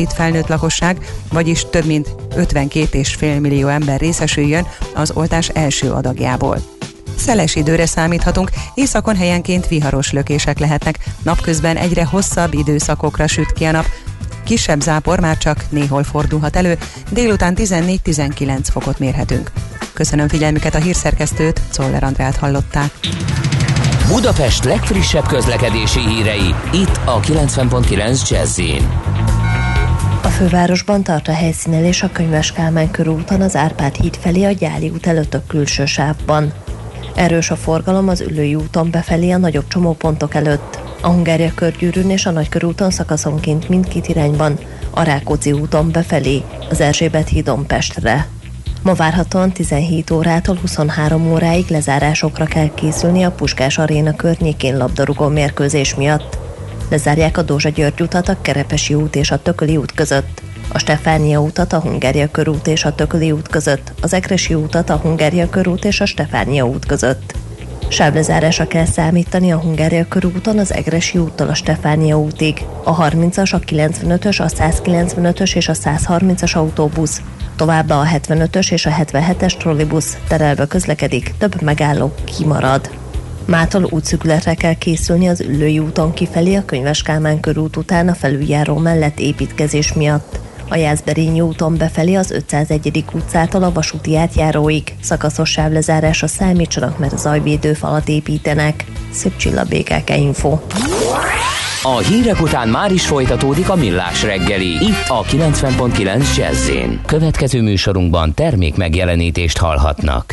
itt felnőtt lakosság, vagyis több mint 52,5 millió ember részesüljön az oltás első adagjából. Szeles időre számíthatunk, északon helyenként viharos lökések lehetnek, napközben egyre hosszabb időszakokra süt ki a nap, kisebb zápor már csak néhol fordulhat elő, délután 14-19 fokot mérhetünk. Köszönöm figyelmüket a hírszerkesztőt, Czoller Andrát hallották. Budapest legfrissebb közlekedési hírei, itt a 90.9 jazz a fővárosban tart a helyszínelés a Könyves Kálmán körúton az Árpád híd felé a Gyáli út előtt a külső sávban. Erős a forgalom az Ülői úton befelé a nagyobb csomópontok előtt. A Hungária körgyűrűn és a Nagykörúton szakaszonként mindkét irányban, a Rákóczi úton befelé, az Erzsébet hídon Pestre. Ma várhatóan 17 órától 23 óráig lezárásokra kell készülni a Puskás Aréna környékén labdarúgó mérkőzés miatt. Lezárják a Dózsa György utat a Kerepesi út és a Tököli út között, a Stefánia útat a Hungária körút és a Tököli út között, az Ekresi útat a Hungária körút és a Stefánia út között. Sávlezárásra kell számítani a Hungária körúton az Egresi úttól a Stefánia útig. A 30-as, a 95-ös, a 195-ös és a 130-as autóbusz, továbbá a 75-ös és a 77-es trollibusz terelve közlekedik, több megálló kimarad. Mától útszükletre kell készülni az Üllői úton kifelé a Könyves Kálmán körút után a felüljáró mellett építkezés miatt. A Jászberényi úton befelé az 501. utcától a vasúti átjáróig szakaszos sávlezárásra számítsanak, mert zajvédő falat építenek. Szép Csilla BKK Info. A hírek után már is folytatódik a millás reggeli, itt a 90.9 jazz Következő műsorunkban termék megjelenítést hallhatnak.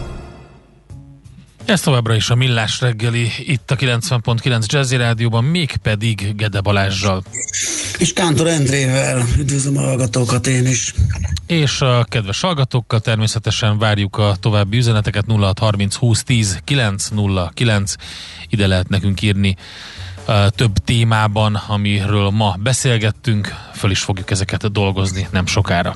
Ez továbbra is a Millás reggeli, itt a 90.9 Jazzy Rádióban, mégpedig Gede Balázsral. És Kántor Endrével, üdvözlöm a hallgatókat én is. És a kedves hallgatókkal természetesen várjuk a további üzeneteket 0630 20 10 909, ide lehet nekünk írni több témában, amiről ma beszélgettünk, föl is fogjuk ezeket dolgozni nem sokára.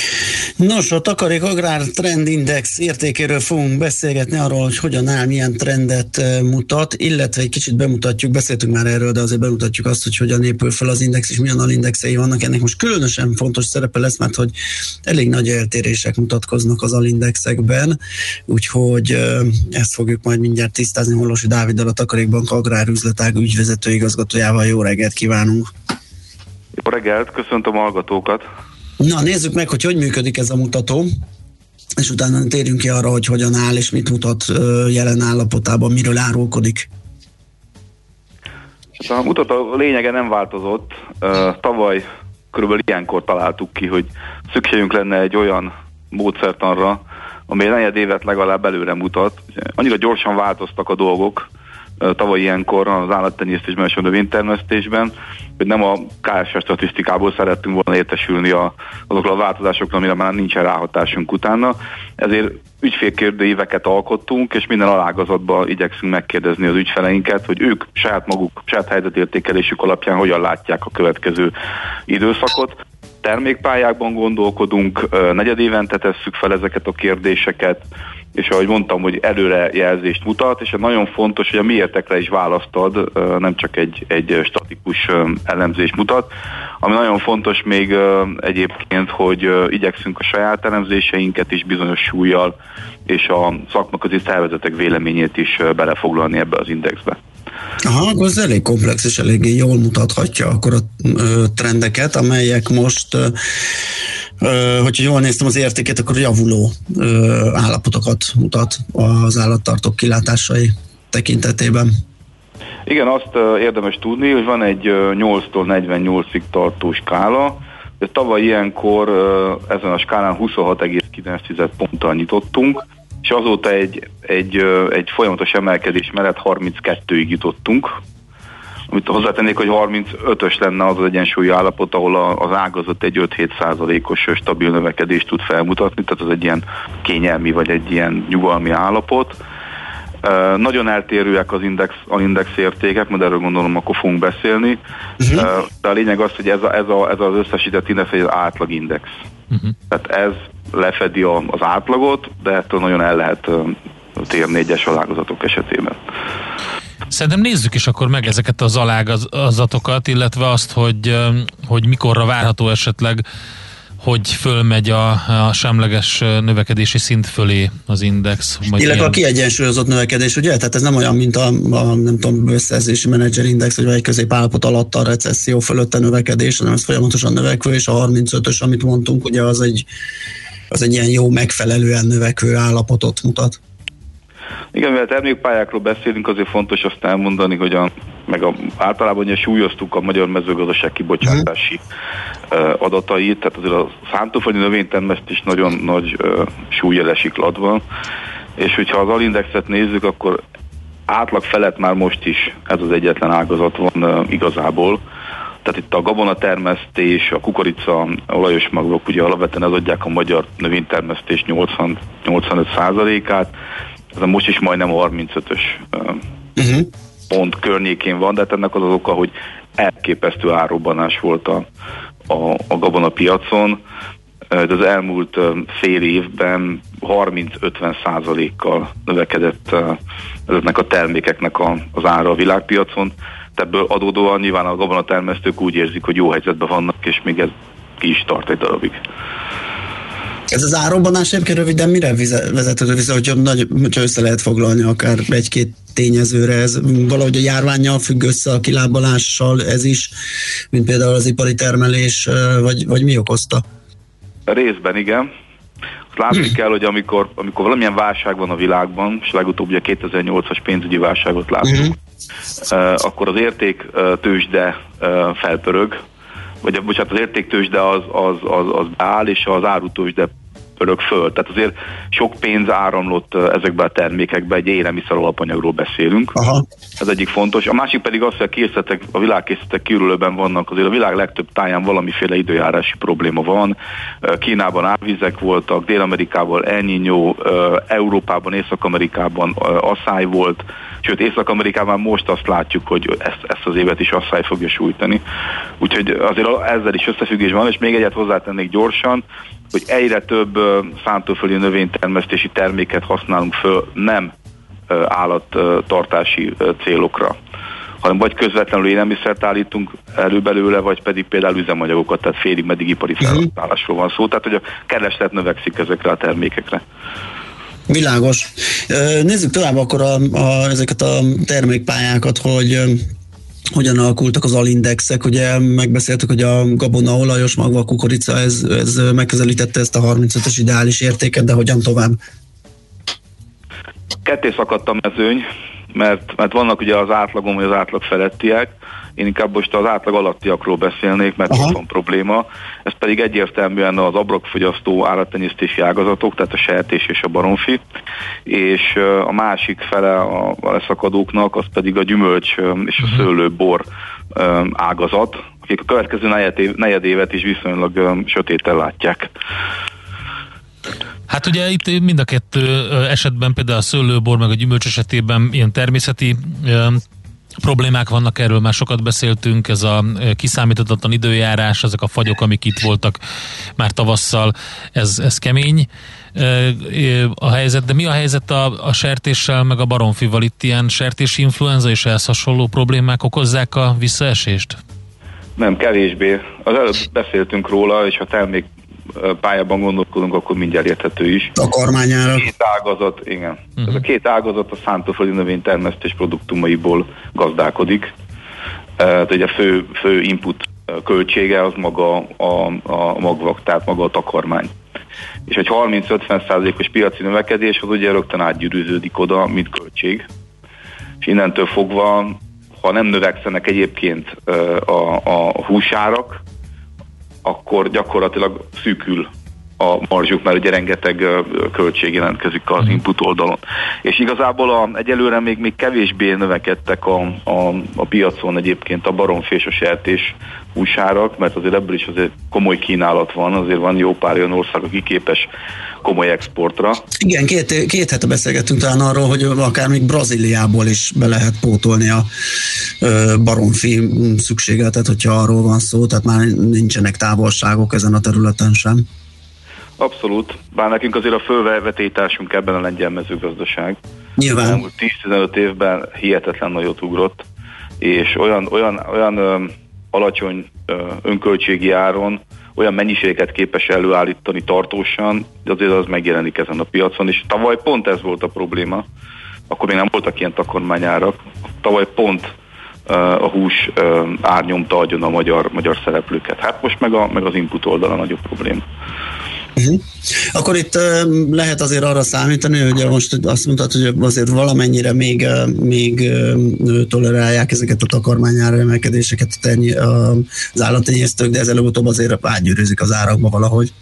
Nos, a Takarék Agrár Trendindex értékéről fogunk beszélgetni arról, hogy hogyan áll, milyen trendet mutat, illetve egy kicsit bemutatjuk, beszéltünk már erről, de azért bemutatjuk azt, hogy hogyan épül fel az index, és milyen alindexei vannak. Ennek most különösen fontos szerepe lesz, mert hogy elég nagy eltérések mutatkoznak az alindexekben, úgyhogy ezt fogjuk majd mindjárt tisztázni Holosi Dáviddal, a Takarékbank Agrárüzletág ügyvezető igazgatójával. Jó reggelt kívánunk! Jó reggelt, köszöntöm a hallgatókat! Na, nézzük meg, hogy hogy működik ez a mutató, és utána térjünk ki arra, hogy hogyan áll, és mit mutat jelen állapotában, miről árulkodik. A mutató lényege nem változott. Tavaly körülbelül ilyenkor találtuk ki, hogy szükségünk lenne egy olyan módszertanra, ami negyed évet legalább előre mutat. Annyira gyorsan változtak a dolgok, tavaly ilyenkor az állattenyésztésben és a növénytermesztésben, hogy nem a KSS statisztikából szerettünk volna értesülni a, azokról a változásokról, amire már nincsen ráhatásunk utána. Ezért ügyfélkérdő éveket alkottunk, és minden alágazatban igyekszünk megkérdezni az ügyfeleinket, hogy ők saját maguk, saját helyzetértékelésük alapján hogyan látják a következő időszakot termékpályákban gondolkodunk, negyed évente tesszük fel ezeket a kérdéseket, és ahogy mondtam, hogy előrejelzést mutat, és nagyon fontos, hogy a miértekre is választad, nem csak egy, egy statikus elemzést mutat. Ami nagyon fontos még egyébként, hogy igyekszünk a saját elemzéseinket is bizonyos súlyjal, és a szakmaközi szervezetek véleményét is belefoglalni ebbe az indexbe. Aha, akkor ez elég komplex és eléggé jól mutathatja akkor a trendeket, amelyek most hogyha jól néztem az értéket, akkor javuló állapotokat mutat az állattartók kilátásai tekintetében. Igen, azt érdemes tudni, hogy van egy 8-tól 48-ig tartó skála, de tavaly ilyenkor ezen a skálán 26,9 ponttal nyitottunk, és azóta egy, egy, egy folyamatos emelkedés mellett 32-ig jutottunk, amit hozzátennék, hogy 35-ös lenne az az egyensúlyi állapot, ahol az ágazat egy 5-7 százalékos stabil növekedést tud felmutatni, tehát az egy ilyen kényelmi vagy egy ilyen nyugalmi állapot. Uh, nagyon eltérőek az index, az index értékek, majd erről gondolom akkor fogunk beszélni. Uh-huh. Uh, de a lényeg az, hogy ez, a, ez, a, ez az összesített index egy átlagindex. Uh-huh. Tehát ez lefedi a, az átlagot, de ettől nagyon el lehet uh, térni egyes alágazatok esetében. Szerintem nézzük is akkor meg ezeket az alágazatokat, illetve azt, hogy, hogy mikorra várható esetleg, hogy fölmegy a, a semleges növekedési szint fölé az index. Vagy illetve ilyen... a kiegyensúlyozott növekedés, ugye? Tehát ez nem olyan, mint a, a nem tudom, összeszerzési menedzser index, vagy egy középállapot alatt a recesszió fölött a növekedés, hanem ez folyamatosan növekvő, és a 35-ös, amit mondtunk, ugye az egy, az egy ilyen jó, megfelelően növekvő állapotot mutat. Igen, mivel termékpályákról beszélünk, azért fontos azt elmondani, hogy a, meg a, általában ugye súlyoztuk a magyar mezőgazdaság kibocsátási uh, adatait, tehát azért a szántóföldi növénytermesztés nagyon nagy uh, súlyjelesik van, és hogyha az alindexet nézzük, akkor átlag felett már most is ez az egyetlen ágazat van uh, igazából. Tehát itt a gabonatermesztés, a kukorica, olajos magok ugye alapvetően az adják a magyar növénytermesztés 80-85%-át, ez a most is majdnem 35-ös uh-huh. pont környékén van, de hát ennek az az oka, hogy elképesztő árobbanás volt a, a, a gabona piacon, de az elmúlt fél évben 30-50 százalékkal növekedett ezeknek a termékeknek a, az ára a világpiacon. Ebből adódóan nyilván a gabonatermesztők úgy érzik, hogy jó helyzetben vannak, és még ez ki is tart egy darabig. Ez az árobbanás egyébként röviden mire vezethető vissza, hogyha, nagy, hogyha össze lehet foglalni akár egy-két tényezőre, ez valahogy a járványjal függ össze a kilábalással, ez is, mint például az ipari termelés, vagy, vagy mi okozta? Részben igen. Azt látni kell, hogy amikor, amikor valamilyen válság van a világban, és legutóbb ugye 2008-as pénzügyi válságot láttuk, uh-huh. akkor az érték tőzsde felpörög, vagy bocsánat, az értéktősde az, az, az, az beáll, és az árutősde pörög föl. Tehát azért sok pénz áramlott ezekbe a termékekbe, egy élelmiszer alapanyagról beszélünk. Aha. Ez egyik fontos. A másik pedig az, hogy a készletek, a világkészletek kiürülőben vannak, azért a világ legtöbb táján valamiféle időjárási probléma van. Kínában árvizek voltak, Dél-Amerikában El Niño, Európában, Észak-Amerikában asszály volt, sőt Észak-Amerikában most azt látjuk, hogy ezt, ezt az évet is asszály fogja sújtani. Úgyhogy azért ezzel is összefüggés van, és még egyet hozzátennék gyorsan, hogy egyre több szántóföldi növénytermesztési terméket használunk föl nem állattartási célokra hanem vagy közvetlenül élelmiszert állítunk elő belőle, vagy pedig például üzemanyagokat, tehát félig meddig ipari mhm. felhasználásról van szó, tehát hogy a kereslet növekszik ezekre a termékekre. Világos. Nézzük tovább akkor a, a, ezeket a termékpályákat, hogy hogyan alakultak az alindexek, ugye megbeszéltük, hogy a gabona, olajos magva, kukorica, ez, ez megközelítette ezt a 35-ös ideális értéket, de hogyan tovább? Ketté szakadt a mezőny, mert, mert vannak ugye az átlagom, vagy az átlag felettiek, én inkább most az átlag alattiakról beszélnék, mert Aha. ott van probléma. Ez pedig egyértelműen az abrokfogyasztó állattenyésztési ágazatok, tehát a sertés és a baromfi, és a másik fele a leszakadóknak, az pedig a gyümölcs és a mhm. szőlőbor ágazat, akik a következő negyedévet is viszonylag sötéten látják. Hát ugye itt mind a kettő esetben, például a szőlőbor meg a gyümölcs esetében ilyen természeti problémák vannak, erről már sokat beszéltünk, ez a kiszámíthatatlan időjárás, ezek a fagyok, amik itt voltak már tavasszal, ez, ez kemény a helyzet, de mi a helyzet a, a sertéssel, meg a baromfival? Itt ilyen sertési influenza és ehhez hasonló problémák okozzák a visszaesést? Nem, kevésbé. Az előbb beszéltünk róla, és a termék pályában gondolkodunk, akkor mindjárt érthető is. A kormányára. Két ágazat, igen. Uh-huh. Ez a két ágazat a szántóföldi növénytermesztés produktumaiból gazdálkodik. Tehát ugye a fő, fő input költsége az maga a, a magvak, tehát maga a takarmány. És egy 30-50 százalékos piaci növekedés az ugye rögtön átgyűrűződik oda, mint költség. És innentől fogva, ha nem növekszenek egyébként a, a húsárak, akkor gyakorlatilag szűkül a marzsuk, mert ugye rengeteg költség jelentkezik az mhm. input oldalon. És igazából a, egyelőre még, még kevésbé növekedtek a, a, a piacon egyébként a baromfi és a sertés húsárak, mert azért ebből is azért komoly kínálat van, azért van jó pár olyan ország, aki képes komoly exportra. Igen, két, két hete beszélgettünk talán arról, hogy akár még Brazíliából is be lehet pótolni a baromfi szükségletet, hogyha arról van szó, tehát már nincsenek távolságok ezen a területen sem. Abszolút, bár nekünk azért a fölvevetításunk ebben a lengyel mezőgazdaság. Nyilván. 10-15 évben hihetetlen nagyot ugrott, és olyan, olyan, olyan ö, alacsony ö, önköltségi áron olyan mennyiségeket képes előállítani tartósan, de azért az megjelenik ezen a piacon, és tavaly pont ez volt a probléma, akkor még nem voltak ilyen takormányárak, tavaly pont a hús árnyomta agyon a magyar, magyar szereplőket. Hát most meg, a, meg az input oldala nagyobb probléma. Uh-huh. Akkor itt lehet azért arra számítani, hogy most azt mondtad, hogy azért valamennyire még, még tolerálják ezeket a takarmányára emelkedéseket az állattenyésztők, de ez előbb-utóbb azért átgyűrűzik az árakba valahogy.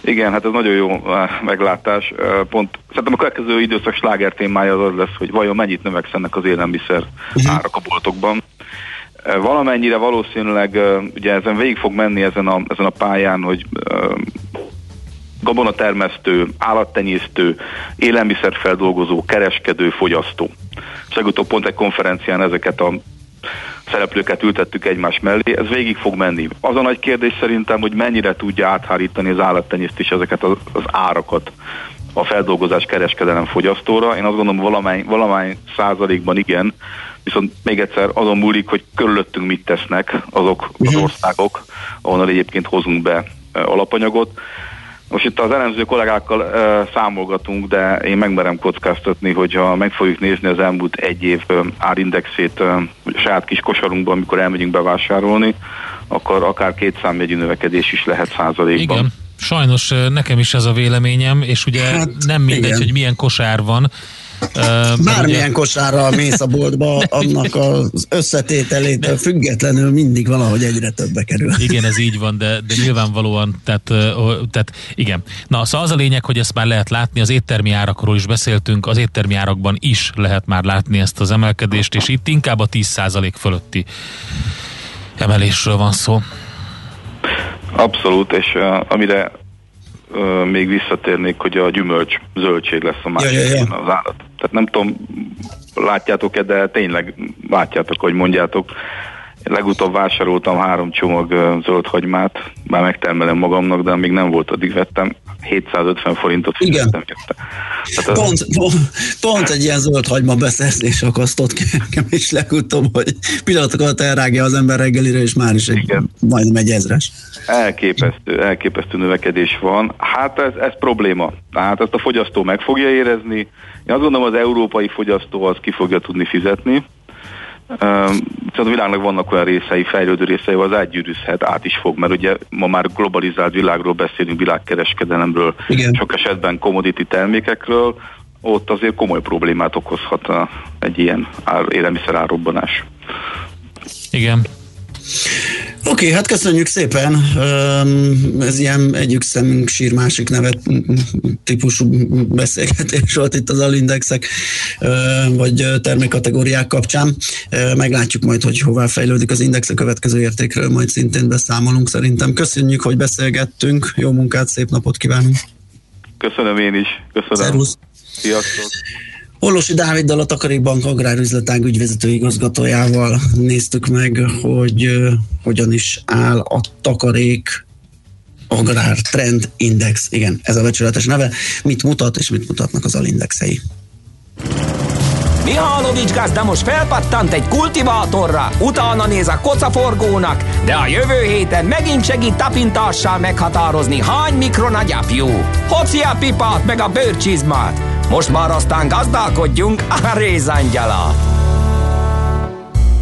Igen, hát ez nagyon jó meglátás. Pont szerintem a következő időszak sláger témája az, az lesz, hogy vajon mennyit növekszenek az élelmiszer uh-huh. árak a boltokban. Valamennyire valószínűleg ugye ezen végig fog menni ezen a, ezen a pályán, hogy gabonatermesztő, állattenyésztő, élelmiszerfeldolgozó, kereskedő, fogyasztó. És legutóbb pont egy konferencián ezeket a szereplőket ültettük egymás mellé, ez végig fog menni. Az a nagy kérdés szerintem, hogy mennyire tudja áthárítani az állattenyésztés ezeket az, az árakat a feldolgozás kereskedelem fogyasztóra. Én azt gondolom valamány, valamány százalékban igen, viszont még egyszer azon múlik, hogy körülöttünk mit tesznek azok az mhm. országok, ahonnan egyébként hozunk be alapanyagot Most itt az elemző kollégákkal uh, számolgatunk, de én megmerem kockáztatni, hogyha meg fogjuk nézni az elmúlt egy év uh, árindexét uh, a saját kis kosarunkban, amikor elmegyünk bevásárolni, akkor akár két számjegyű növekedés is lehet százalékban. Igen. Sajnos nekem is ez a véleményem, és ugye hát, nem mindegy, igen. hogy milyen kosár van, Bármilyen ugye... kosárral mész a boltba, annak az összetételétől függetlenül mindig valahogy egyre többe kerül. Igen, ez így van, de, de nyilvánvalóan, tehát, tehát igen. Na, szóval az a lényeg, hogy ezt már lehet látni, az éttermi árakról is beszéltünk, az éttermi árakban is lehet már látni ezt az emelkedést, és itt inkább a 10% fölötti emelésről van szó. Abszolút, és uh, amire uh, még visszatérnék, hogy a gyümölcs zöldség lesz a másik ja, ja, ja. az állat. Tehát nem tudom, látjátok-e, de tényleg látjátok, hogy mondjátok. Legutóbb vásároltam három csomag uh, zöld hagymát, már megtermelem magamnak, de még nem volt, addig vettem. 750 forintot fizettem érte. Tehát pont, pont, pont egy ilyen zöld hagyma beszerzés akasztott nekem is legutóbb, hogy pillanatok alatt elrágja az ember reggelire, és már is egy, Igen. majdnem egy ezres. Elképesztő, elképesztő növekedés van. Hát ez, ez probléma. Hát ezt a fogyasztó meg fogja érezni. Én azt gondolom, az európai fogyasztó az ki fogja tudni fizetni, Szóval a világnak vannak olyan részei, fejlődő részei, az átgyűrűzhet, át is fog, mert ugye ma már globalizált világról beszélünk, világkereskedelemről, Igen. sok esetben commodity termékekről, ott azért komoly problémát okozhat egy ilyen ár, élelmiszer árrobbanás. Igen, Oké, okay, hát köszönjük szépen. Ez ilyen egyik szemünk sír másik nevet típusú beszélgetés volt itt az alindexek vagy termékkategóriák kapcsán. Meglátjuk majd, hogy hová fejlődik az index a következő értékről, majd szintén beszámolunk szerintem. Köszönjük, hogy beszélgettünk. Jó munkát, szép napot kívánunk. Köszönöm én is. Köszönöm. Szervusz. Sziasztok. Orlosi Dáviddal a Takarékbank agrárüzletág ügyvezető igazgatójával néztük meg, hogy uh, hogyan is áll a takarék agrár trend index. Igen, ez a becsületes neve. Mit mutat és mit mutatnak az alindexei. Mihálovics gazda most felpattant egy kultivátorra, utána néz a kocaforgónak, de a jövő héten megint segít tapintással meghatározni, hány mikron a gyapjú. Hoci a pipát meg a bőrcsizmát. Most már aztán gazdálkodjunk a rézangyala.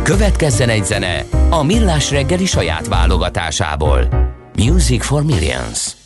Következzen egy zene a Millás reggeli saját válogatásából. Music for Millions.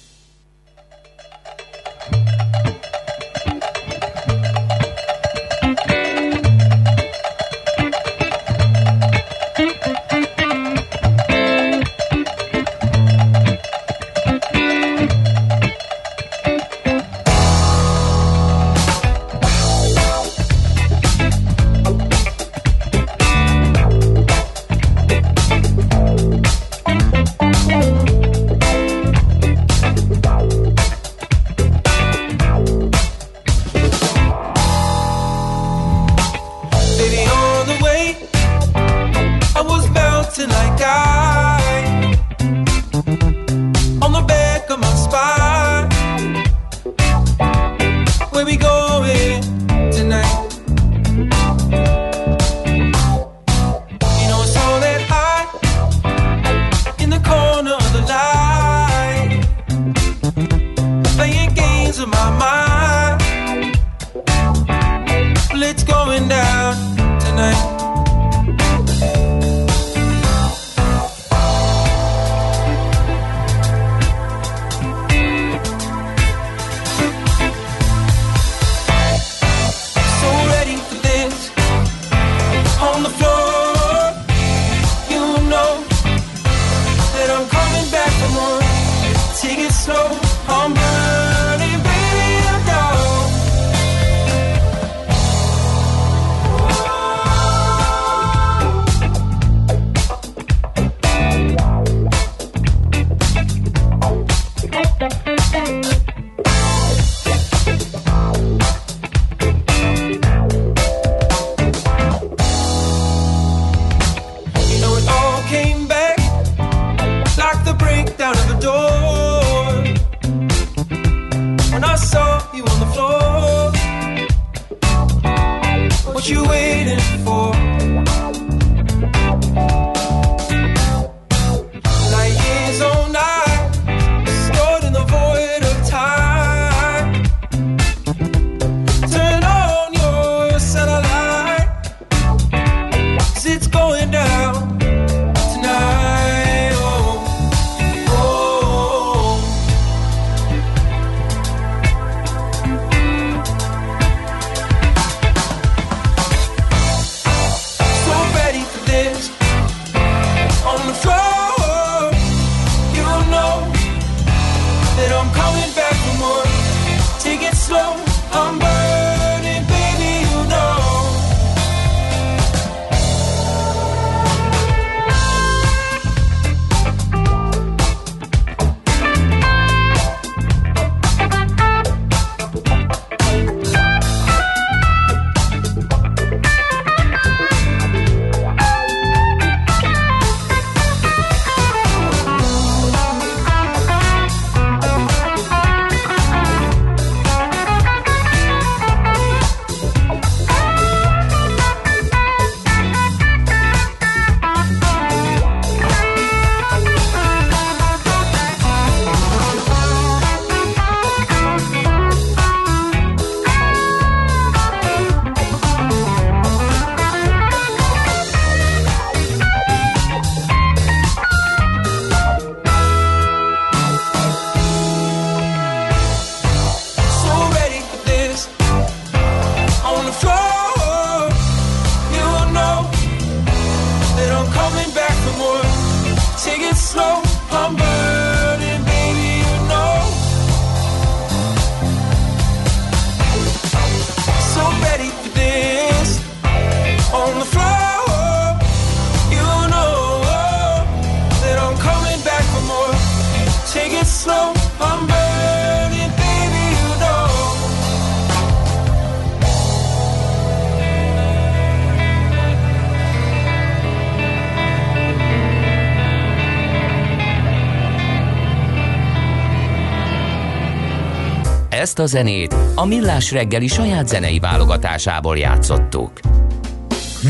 Ezt a zenét a Millás reggeli saját zenei válogatásából játszottuk.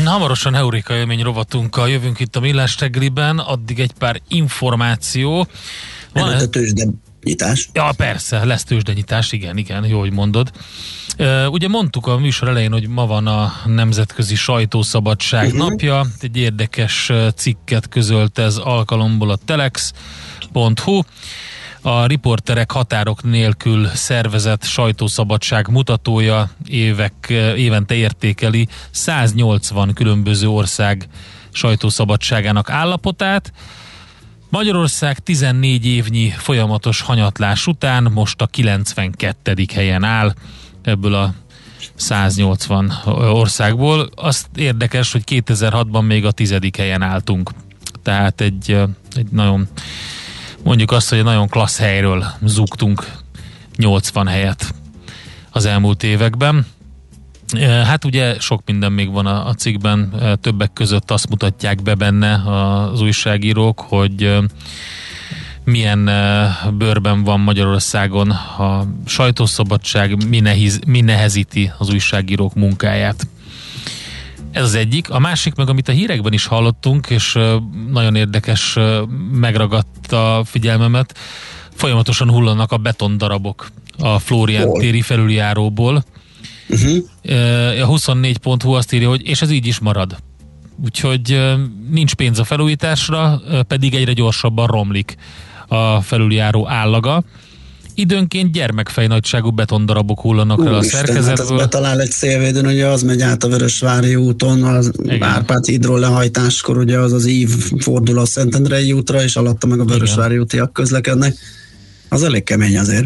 Hamarosan Eureka élmény rovatunkkal jövünk itt a Millás reggeliben, addig egy pár információ. Van a tőzsde nyitás. Ja, persze, lesz tőzsdenyitás, igen, igen, jó, hogy mondod. Ugye mondtuk a műsor elején, hogy ma van a Nemzetközi Sajtószabadság uh-huh. napja. Egy érdekes cikket közölt ez alkalomból a telex.hu. A riporterek határok nélkül szervezett sajtószabadság mutatója évek, évente értékeli 180 különböző ország sajtószabadságának állapotát. Magyarország 14 évnyi folyamatos hanyatlás után most a 92. helyen áll ebből a 180 országból. Azt érdekes, hogy 2006-ban még a tizedik helyen álltunk. Tehát egy, egy nagyon mondjuk azt, hogy egy nagyon klassz helyről zúgtunk 80 helyet az elmúlt években. E, hát ugye sok minden még van a, a cikkben, e, többek között azt mutatják be benne az újságírók, hogy e, milyen bőrben van Magyarországon a sajtószabadság, mi, nehiz, mi nehezíti az újságírók munkáját. Ez az egyik. A másik meg, amit a hírekben is hallottunk, és nagyon érdekes, megragadta a figyelmemet, folyamatosan hullanak a betondarabok a Florian téri felüljáróból. Uh-huh. A 24.hu azt írja, hogy és ez így is marad. Úgyhogy nincs pénz a felújításra, pedig egyre gyorsabban romlik a felüljáró állaga időnként gyermekfej nagyságú betondarabok hullanak Úr el a Isten, szerkezetből. Hát betalál egy szélvédőn, ugye az megy át a Vörösvári úton, az Igen. Árpád hídról lehajtáskor, ugye az az ív fordul a Szentendrei útra, és alatta meg a Vörösvári útiak közlekednek. Az elég kemény azért.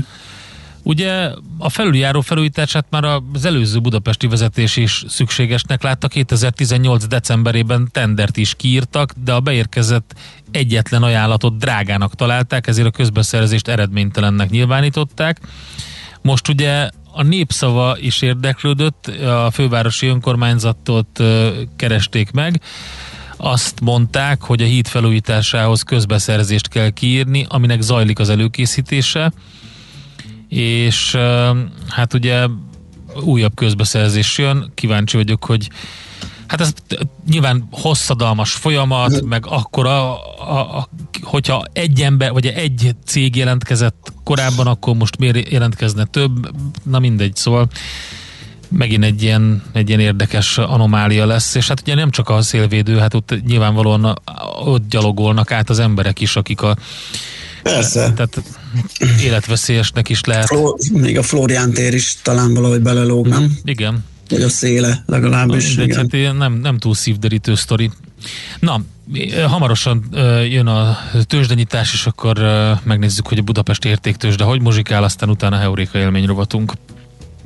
Ugye a felüljáró felújítását már az előző budapesti vezetés is szükségesnek látta. 2018. decemberében tendert is kiírtak, de a beérkezett egyetlen ajánlatot drágának találták, ezért a közbeszerzést eredménytelennek nyilvánították. Most ugye a népszava is érdeklődött, a fővárosi önkormányzatot keresték meg, azt mondták, hogy a híd felújításához közbeszerzést kell kiírni, aminek zajlik az előkészítése, és hát ugye újabb közbeszerzés jön, kíváncsi vagyok, hogy Hát ez nyilván hosszadalmas folyamat, meg akkor a, a, a, hogyha egy ember, vagy egy cég jelentkezett korábban, akkor most miért jelentkezne több? Na mindegy, szóval megint egy ilyen, egy ilyen érdekes anomália lesz, és hát ugye nem csak a szélvédő, hát ott nyilvánvalóan ott gyalogolnak át az emberek is, akik a Persze. Tehát életveszélyesnek is lehet. Flor, még a Florián tér is talán valahogy belelóg, nem? Igen. Vagy a széle legalábbis. De hát nem, nem túl szívderítő sztori. Na, hamarosan jön a tőzsdenyítás, és akkor megnézzük, hogy a Budapest értéktőzsde hogy muzsikál, aztán utána Heuréka élmény rovatunk.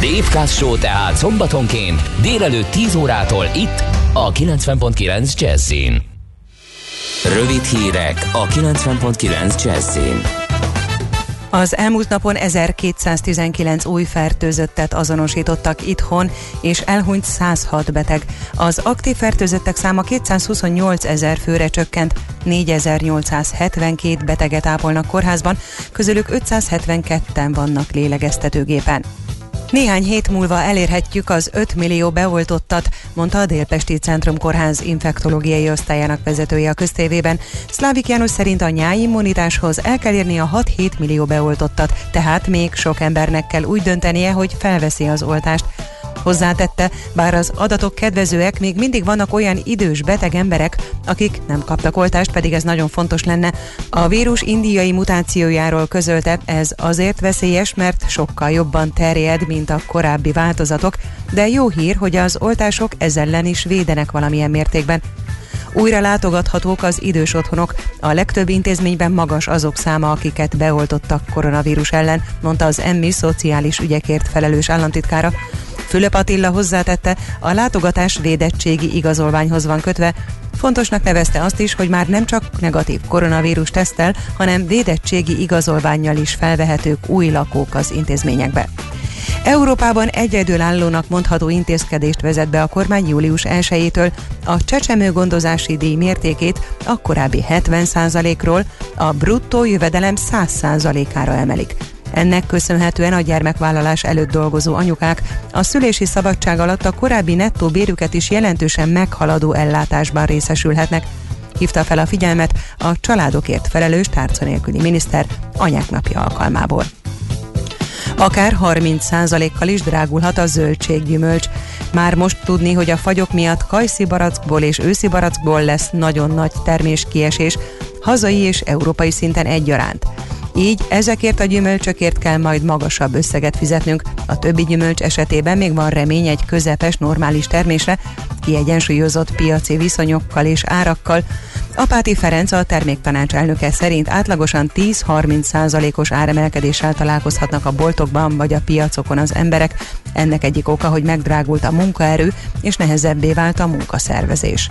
Dave Show tehát szombatonként délelőtt 10 órától itt a 90.9 Jazzin. Rövid hírek a 90.9 Jazzin. Az elmúlt napon 1219 új fertőzöttet azonosítottak itthon, és elhunyt 106 beteg. Az aktív fertőzöttek száma 228 ezer főre csökkent, 4872 beteget ápolnak kórházban, közülük 572-en vannak lélegeztetőgépen. Néhány hét múlva elérhetjük az 5 millió beoltottat, mondta a Délpesti Centrum Kórház infektológiai osztályának vezetője a köztévében. Szlávik János szerint a nyáimmunitáshoz el kell érni a 6-7 millió beoltottat, tehát még sok embernek kell úgy döntenie, hogy felveszi az oltást. Hozzátette, bár az adatok kedvezőek, még mindig vannak olyan idős beteg emberek, akik nem kaptak oltást, pedig ez nagyon fontos lenne. A vírus indiai mutációjáról közölte, ez azért veszélyes, mert sokkal jobban terjed, mint a korábbi változatok, de jó hír, hogy az oltások ez ellen is védenek valamilyen mértékben. Újra látogathatók az idős otthonok. A legtöbb intézményben magas azok száma, akiket beoltottak koronavírus ellen, mondta az emmi szociális ügyekért felelős államtitkára. Fülöp Attila hozzátette, a látogatás védettségi igazolványhoz van kötve, Fontosnak nevezte azt is, hogy már nem csak negatív koronavírus tesztel, hanem védettségi igazolványjal is felvehetők új lakók az intézményekbe. Európában egyedülállónak mondható intézkedést vezet be a kormány július 1-től. A csecsemő gondozási díj mértékét a korábbi 70%-ról a bruttó jövedelem 100%-ára emelik. Ennek köszönhetően a gyermekvállalás előtt dolgozó anyukák a szülési szabadság alatt a korábbi nettó bérüket is jelentősen meghaladó ellátásban részesülhetnek. Hívta fel a figyelmet a családokért felelős tárca nélküli miniszter anyák napja alkalmából. Akár 30%-kal is drágulhat a zöldséggyümölcs. Már most tudni, hogy a fagyok miatt kajszi barackból és őszi barackból lesz nagyon nagy terméskiesés, hazai és európai szinten egyaránt. Így ezekért a gyümölcsökért kell majd magasabb összeget fizetnünk. A többi gyümölcs esetében még van remény egy közepes, normális termésre, kiegyensúlyozott piaci viszonyokkal és árakkal. Apáti Ferenc a terméktanács elnöke szerint átlagosan 10-30 százalékos áremelkedéssel találkozhatnak a boltokban vagy a piacokon az emberek. Ennek egyik oka, hogy megdrágult a munkaerő és nehezebbé vált a munkaszervezés.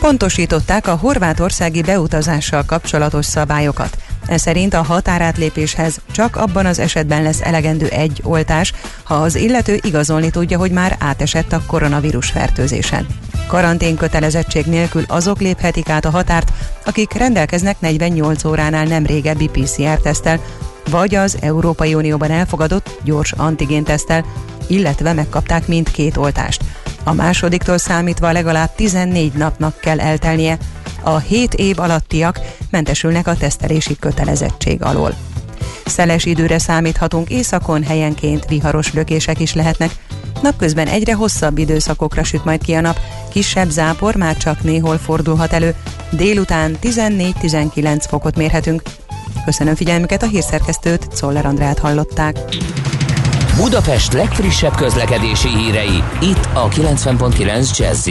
Pontosították a horvátországi beutazással kapcsolatos szabályokat. Ez szerint a határátlépéshez csak abban az esetben lesz elegendő egy oltás, ha az illető igazolni tudja, hogy már átesett a koronavírus fertőzésen. Karantén kötelezettség nélkül azok léphetik át a határt, akik rendelkeznek 48 óránál nem régebbi PCR-tesztel, vagy az Európai Unióban elfogadott gyors antigén-tesztel, illetve megkapták mindkét oltást. A másodiktól számítva legalább 14 napnak kell eltelnie, a 7 év alattiak mentesülnek a tesztelési kötelezettség alól. Szeles időre számíthatunk északon, helyenként viharos lökések is lehetnek. Napközben egyre hosszabb időszakokra süt majd ki a nap, kisebb zápor már csak néhol fordulhat elő, délután 14-19 fokot mérhetünk. Köszönöm figyelmüket, a hírszerkesztőt, Czoller Andrát hallották. Budapest legfrissebb közlekedési hírei, itt a 90.9 jazz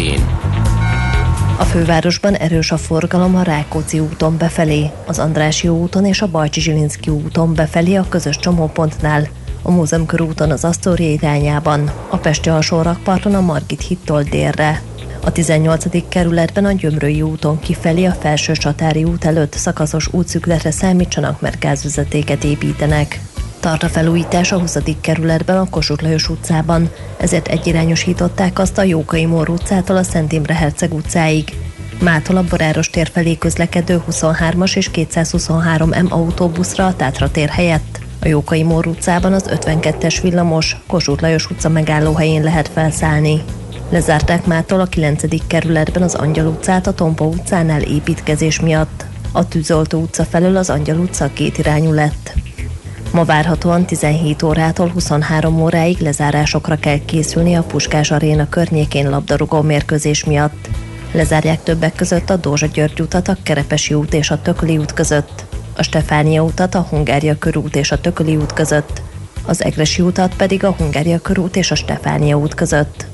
a fővárosban erős a forgalom a Rákóczi úton befelé, az Andrássy úton és a Bajcsi Zsilinszki úton befelé a közös csomópontnál, a Múzeum körúton az Asztória irányában, a Pesti alsórakparton a Margit hittól délre. A 18. kerületben a Gyömrői úton kifelé a Felső Csatári út előtt szakaszos útszükletre számítsanak, mert gázvezetéket építenek. Tart a felújítás a 20. kerületben a Kossuth Lajos utcában, ezért egyirányosították azt a Jókai Mór utcától a Szent Imre Herceg utcáig. Mától a Boráros tér felé közlekedő 23-as és 223 M autóbuszra a Tátra tér helyett. A Jókai Mór utcában az 52-es villamos Kossuth Lajos utca megállóhelyén lehet felszállni. Lezárták mától a 9. kerületben az Angyal utcát a Tompa utcánál építkezés miatt. A Tűzoltó utca felől az Angyal utca két irányú lett. Ma várhatóan 17 órától 23 óráig lezárásokra kell készülni a Puskás Aréna környékén labdarúgó mérkőzés miatt. Lezárják többek között a Dózsa György utat a Kerepesi út és a Tököli út között, a Stefánia utat a Hungária körút és a Tököli út között, az Egresi utat pedig a Hungária körút és a Stefánia út között.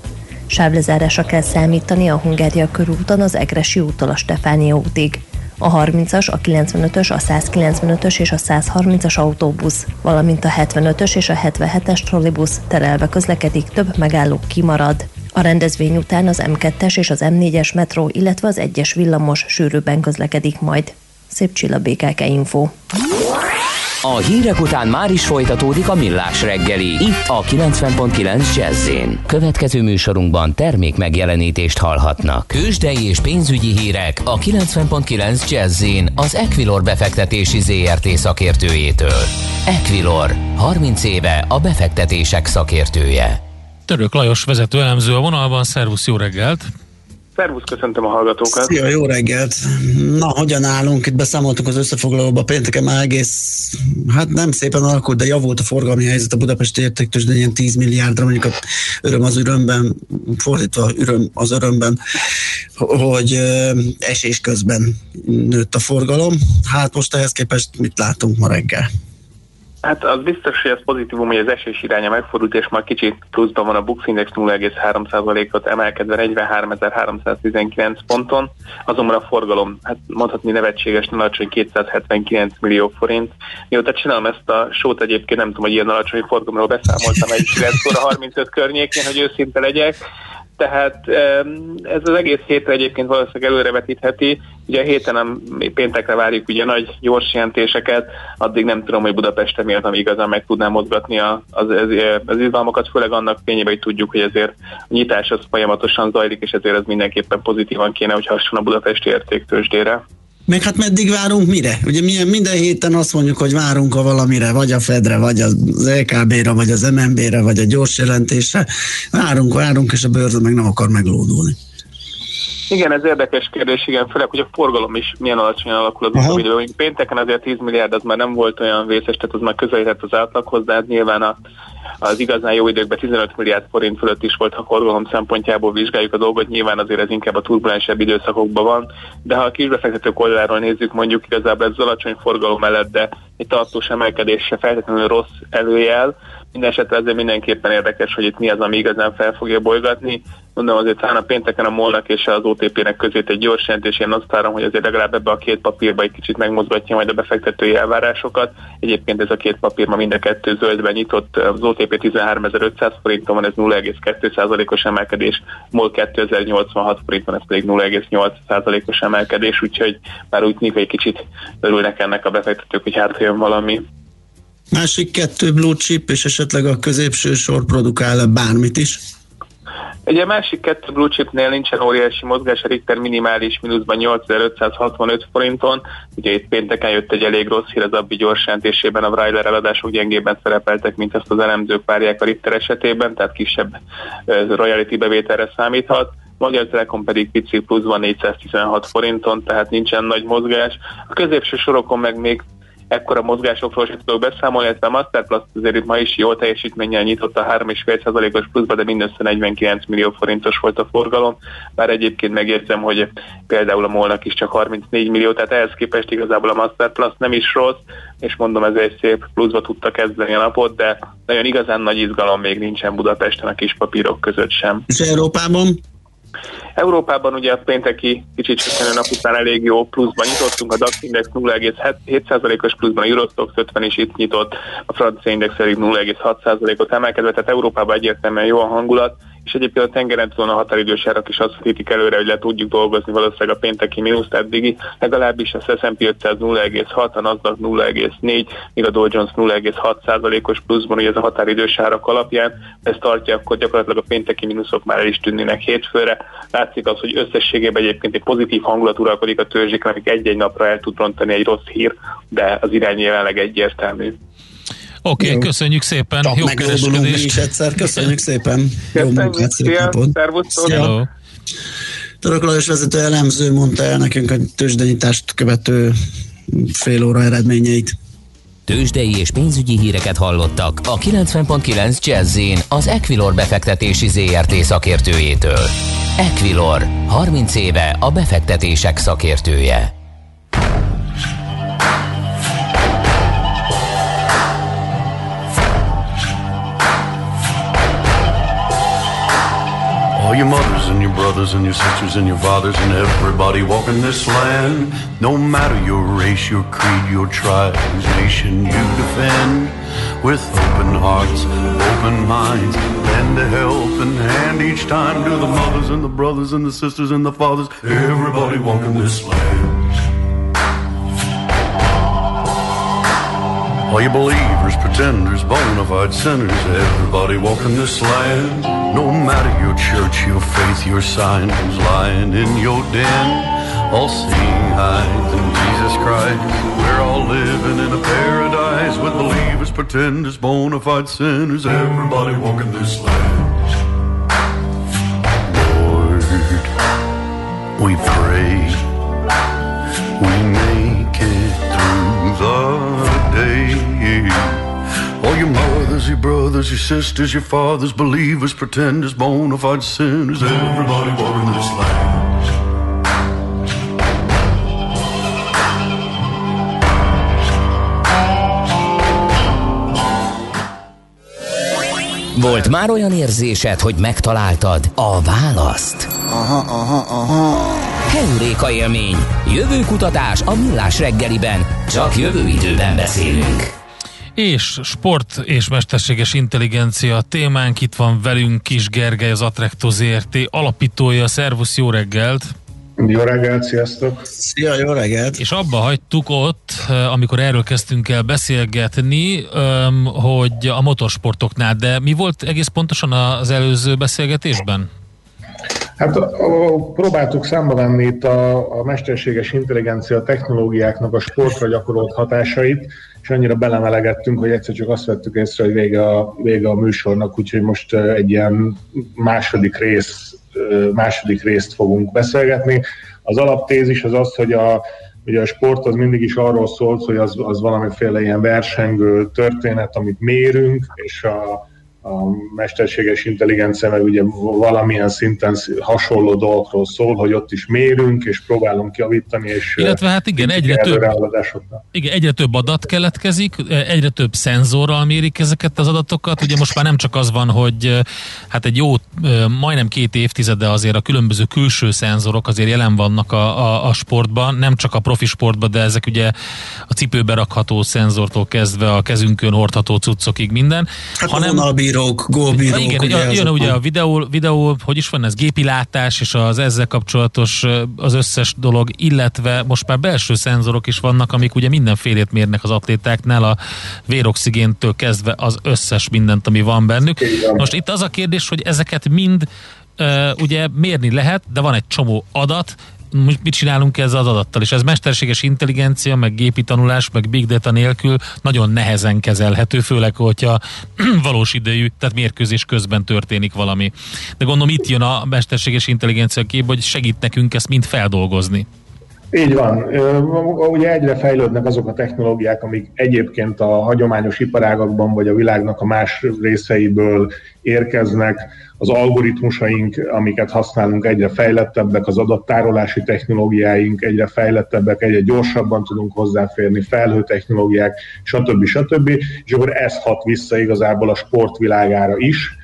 Sávlezárásra kell számítani a Hungária körúton az Egresi úttól a Stefánia útig a 30-as, a 95-ös, a 195-ös és a 130-as autóbusz, valamint a 75-ös és a 77-es trollibusz terelve közlekedik, több megálló kimarad. A rendezvény után az M2-es és az M4-es metró, illetve az 1-es villamos sűrűbben közlekedik majd. Szép csilla BKK Info. A hírek után már is folytatódik a millás reggeli. Itt a 90.9 jazz Következő műsorunkban termék megjelenítést hallhatnak. Kősdei és pénzügyi hírek a 90.9 jazz az Equilor befektetési ZRT szakértőjétől. Equilor, 30 éve a befektetések szakértője. Török Lajos vezető elemző a vonalban, szervusz, jó reggelt! Szervusz, köszöntöm a hallgatókat. Szia, jó reggelt. Na, hogyan állunk? Itt beszámoltunk az összefoglalóba. Pénteken már egész, hát nem szépen alakult, de javult a forgalmi helyzet a Budapesti értéktős, de ilyen 10 milliárdra, mondjuk a öröm az örömben, fordítva öröm az örömben, hogy esés közben nőtt a forgalom. Hát most ehhez képest mit látunk ma reggel? Hát az biztos, hogy ez pozitívum, hogy az esés iránya megfordult, és már kicsit pluszban van a Bux Index 0,3%-ot emelkedve 43.319 ponton, azonban a forgalom, hát mondhatni nevetséges, alacsony 279 millió forint. Mióta csinálom ezt a sót egyébként, nem tudom, hogy ilyen alacsony forgalomról beszámoltam egy 9 óra 35 környékén, hogy őszinte legyek, tehát ez az egész hétre egyébként valószínűleg előrevetítheti. Ugye a héten a péntekre várjuk ugye nagy gyors jelentéseket, addig nem tudom, hogy Budapesten miért, ami igazán meg tudná mozgatni az, az, az izgalmakat, főleg annak fényében, hogy tudjuk, hogy ezért a nyitás az folyamatosan zajlik, és ezért ez mindenképpen pozitívan kéne, hogy hasson a budapesti értéktősdére. Meg hát meddig várunk mire? Ugye milyen, minden héten azt mondjuk, hogy várunk a valamire, vagy a Fedre, vagy az LKB-ra, vagy az MNB-re, vagy a gyors jelentésre. Várunk, várunk, és a bőrze meg nem akar meglódulni. Igen, ez érdekes kérdés, igen, főleg, hogy a forgalom is milyen alacsonyan alakul az utóbbi időben. Pénteken azért 10 milliárd az már nem volt olyan vészes, tehát az már közelített az átlaghoz, de hát nyilván a, az igazán jó időkben 15 milliárd forint fölött is volt, ha forgalom szempontjából vizsgáljuk a dolgot, nyilván azért ez inkább a turbulensebb időszakokban van, de ha a kisbefektetők oldaláról nézzük, mondjuk igazából ez alacsony forgalom mellett, de egy tartós emelkedés se feltétlenül rossz előjel, Mindenesetre ezért mindenképpen érdekes, hogy itt mi az, ami igazán fel fogja bolygatni. Mondom, azért talán a pénteken a molnak és az OTP-nek között egy gyors jelentés, én azt várom, hogy azért legalább ebbe a két papírba egy kicsit megmozgatja majd a befektetői elvárásokat. Egyébként ez a két papír ma mind a kettő zöldben nyitott, az OTP 13.500 forinton van, ez 0,2%-os emelkedés, MOL 2086 forinton, ez pedig 0,8%-os emelkedés, úgyhogy már úgy tűnik, hogy kicsit örülnek ennek a befektetők, hogy hát jön valami. Másik kettő blue chip, és esetleg a középső sor produkál bármit is? Ugye másik kettő blue chipnél nincsen óriási mozgás, a Richter minimális mínuszban 8565 forinton. Ugye itt pénteken jött egy elég rossz hír az abbi gyors jelentésében, a Breiler eladások gyengében szerepeltek, mint ezt az elemzők várják a Richter esetében, tehát kisebb royalty bevételre számíthat. Magyar Telekom pedig pici pluszban 416 forinton, tehát nincsen nagy mozgás. A középső sorokon meg még ekkora mozgásokról sem tudok beszámolni, illetve a Masterplus azért ma is jó teljesítménnyel nyitott a 3,5%-os pluszba, de mindössze 49 millió forintos volt a forgalom, bár egyébként megérzem, hogy például a molnak is csak 34 millió, tehát ehhez képest igazából a Masterplus nem is rossz, és mondom, ez egy szép pluszba tudta kezdeni a napot, de nagyon igazán nagy izgalom még nincsen Budapesten a kis papírok között sem. És Európában? Európában ugye a pénteki kicsit csökkenő nap után elég jó pluszban nyitottunk, a DAX index 0,7%-os pluszban, a Eurostox 50 is itt nyitott, a francia index pedig 0,6%-ot emelkedve, tehát Európában egyértelműen jó a hangulat, és egyébként a tengeren túlon a határidős árak is azt vetítik előre, hogy le tudjuk dolgozni valószínűleg a pénteki mínuszt eddigi, legalábbis a S&P 500 0,6, a Nasdaq 0,4, míg a Dow Jones 0,6 os pluszban, ugye ez a határidős árak alapján, ez tartja, akkor gyakorlatilag a pénteki mínuszok már el is tűnnének hétfőre. Látszik az, hogy összességében egyébként egy pozitív hangulat uralkodik a törzséken, amik egy-egy napra el tud rontani egy rossz hír, de az irány jelenleg egyértelmű. Oké, okay, köszönjük szépen. Csak Jó kereskedést. is egyszer. Köszönjük szépen. Jó munkát, szép napot. Török Lajos vezető elemző mondta el nekünk a tőzsdenyítást követő fél óra eredményeit. Tőzsdei és pénzügyi híreket hallottak a 90.9 jazz az Equilor befektetési ZRT szakértőjétől. Equilor, 30 éve a befektetések szakértője. All your mothers and your brothers and your sisters and your fathers and everybody walking this land. No matter your race, your creed, your tribe, whose nation you defend. With open hearts, open minds, lend a helping hand each time to the mothers and the brothers and the sisters and the fathers. Everybody walking this land. All you believers, pretenders, bona fide sinners, everybody walking this land. No matter your church, your faith, your sign, who's lying in your den? All seeing eyes in Jesus Christ. We're all living in a paradise with believers, pretenders, bona fide sinners, everybody walking this land. Lord, we pray, we make brothers, your sisters, your fathers, believers, pretenders, bona fide sinners, everybody walking this land. Volt már olyan érzésed, hogy megtaláltad a választ? Aha, aha, aha. Heuréka élmény. Jövőkutatás a millás reggeliben. Csak jövő időben beszélünk. És sport és mesterséges intelligencia témánk itt van velünk Kis Gergely, az Attracto ZRT alapítója. Szervusz, jó reggelt! Jó reggelt, sziasztok! Szia, jó reggelt! És abba hagytuk ott, amikor erről kezdtünk el beszélgetni, hogy a motorsportoknál, de mi volt egész pontosan az előző beszélgetésben? Hát próbáltuk számba venni itt a, a mesterséges intelligencia technológiáknak a sportra gyakorolt hatásait, és annyira belemelegettünk, hogy egyszer csak azt vettük észre, hogy vége a, vége a műsornak, úgyhogy most egy ilyen második rész második részt fogunk beszélgetni. Az alaptézis az az, hogy a, ugye a sport az mindig is arról szólt, hogy az, az valamiféle ilyen versengő történet, amit mérünk, és a, a mesterséges intelligencia meg ugye valamilyen szinten hasonló dolgokról szól, hogy ott is mérünk, és próbálunk javítani, és Illetve hát igen, egyre több, igen, egyre több adat keletkezik, egyre több szenzorral mérik ezeket az adatokat, ugye most már nem csak az van, hogy hát egy jó, majdnem két évtizede azért a különböző külső szenzorok azért jelen vannak a, a, a sportban, nem csak a profi sportban, de ezek ugye a cipőbe rakható szenzortól kezdve a kezünkön hordható cuccokig minden, hát hanem gólbírók, gólbírók. Igen, ugye, jön ugye a videó, videó, hogy is van ez, gépi látás, és az ezzel kapcsolatos az összes dolog, illetve most már belső szenzorok is vannak, amik ugye mindenfélét mérnek az atlétáknál, a véroxigéntől kezdve az összes mindent, ami van bennük. Most itt az a kérdés, hogy ezeket mind uh, ugye mérni lehet, de van egy csomó adat, mit csinálunk ezzel az adattal, és ez mesterséges intelligencia, meg gépi tanulás, meg big data nélkül nagyon nehezen kezelhető, főleg, hogyha valós idejű, tehát mérkőzés közben történik valami. De gondolom itt jön a mesterséges intelligencia kép, hogy segít nekünk ezt mind feldolgozni. Így van. Ugye egyre fejlődnek azok a technológiák, amik egyébként a hagyományos iparágakban vagy a világnak a más részeiből érkeznek. Az algoritmusaink, amiket használunk, egyre fejlettebbek, az adattárolási technológiáink egyre fejlettebbek, egyre gyorsabban tudunk hozzáférni, felhő technológiák, stb. stb. És akkor ez hat vissza igazából a sportvilágára is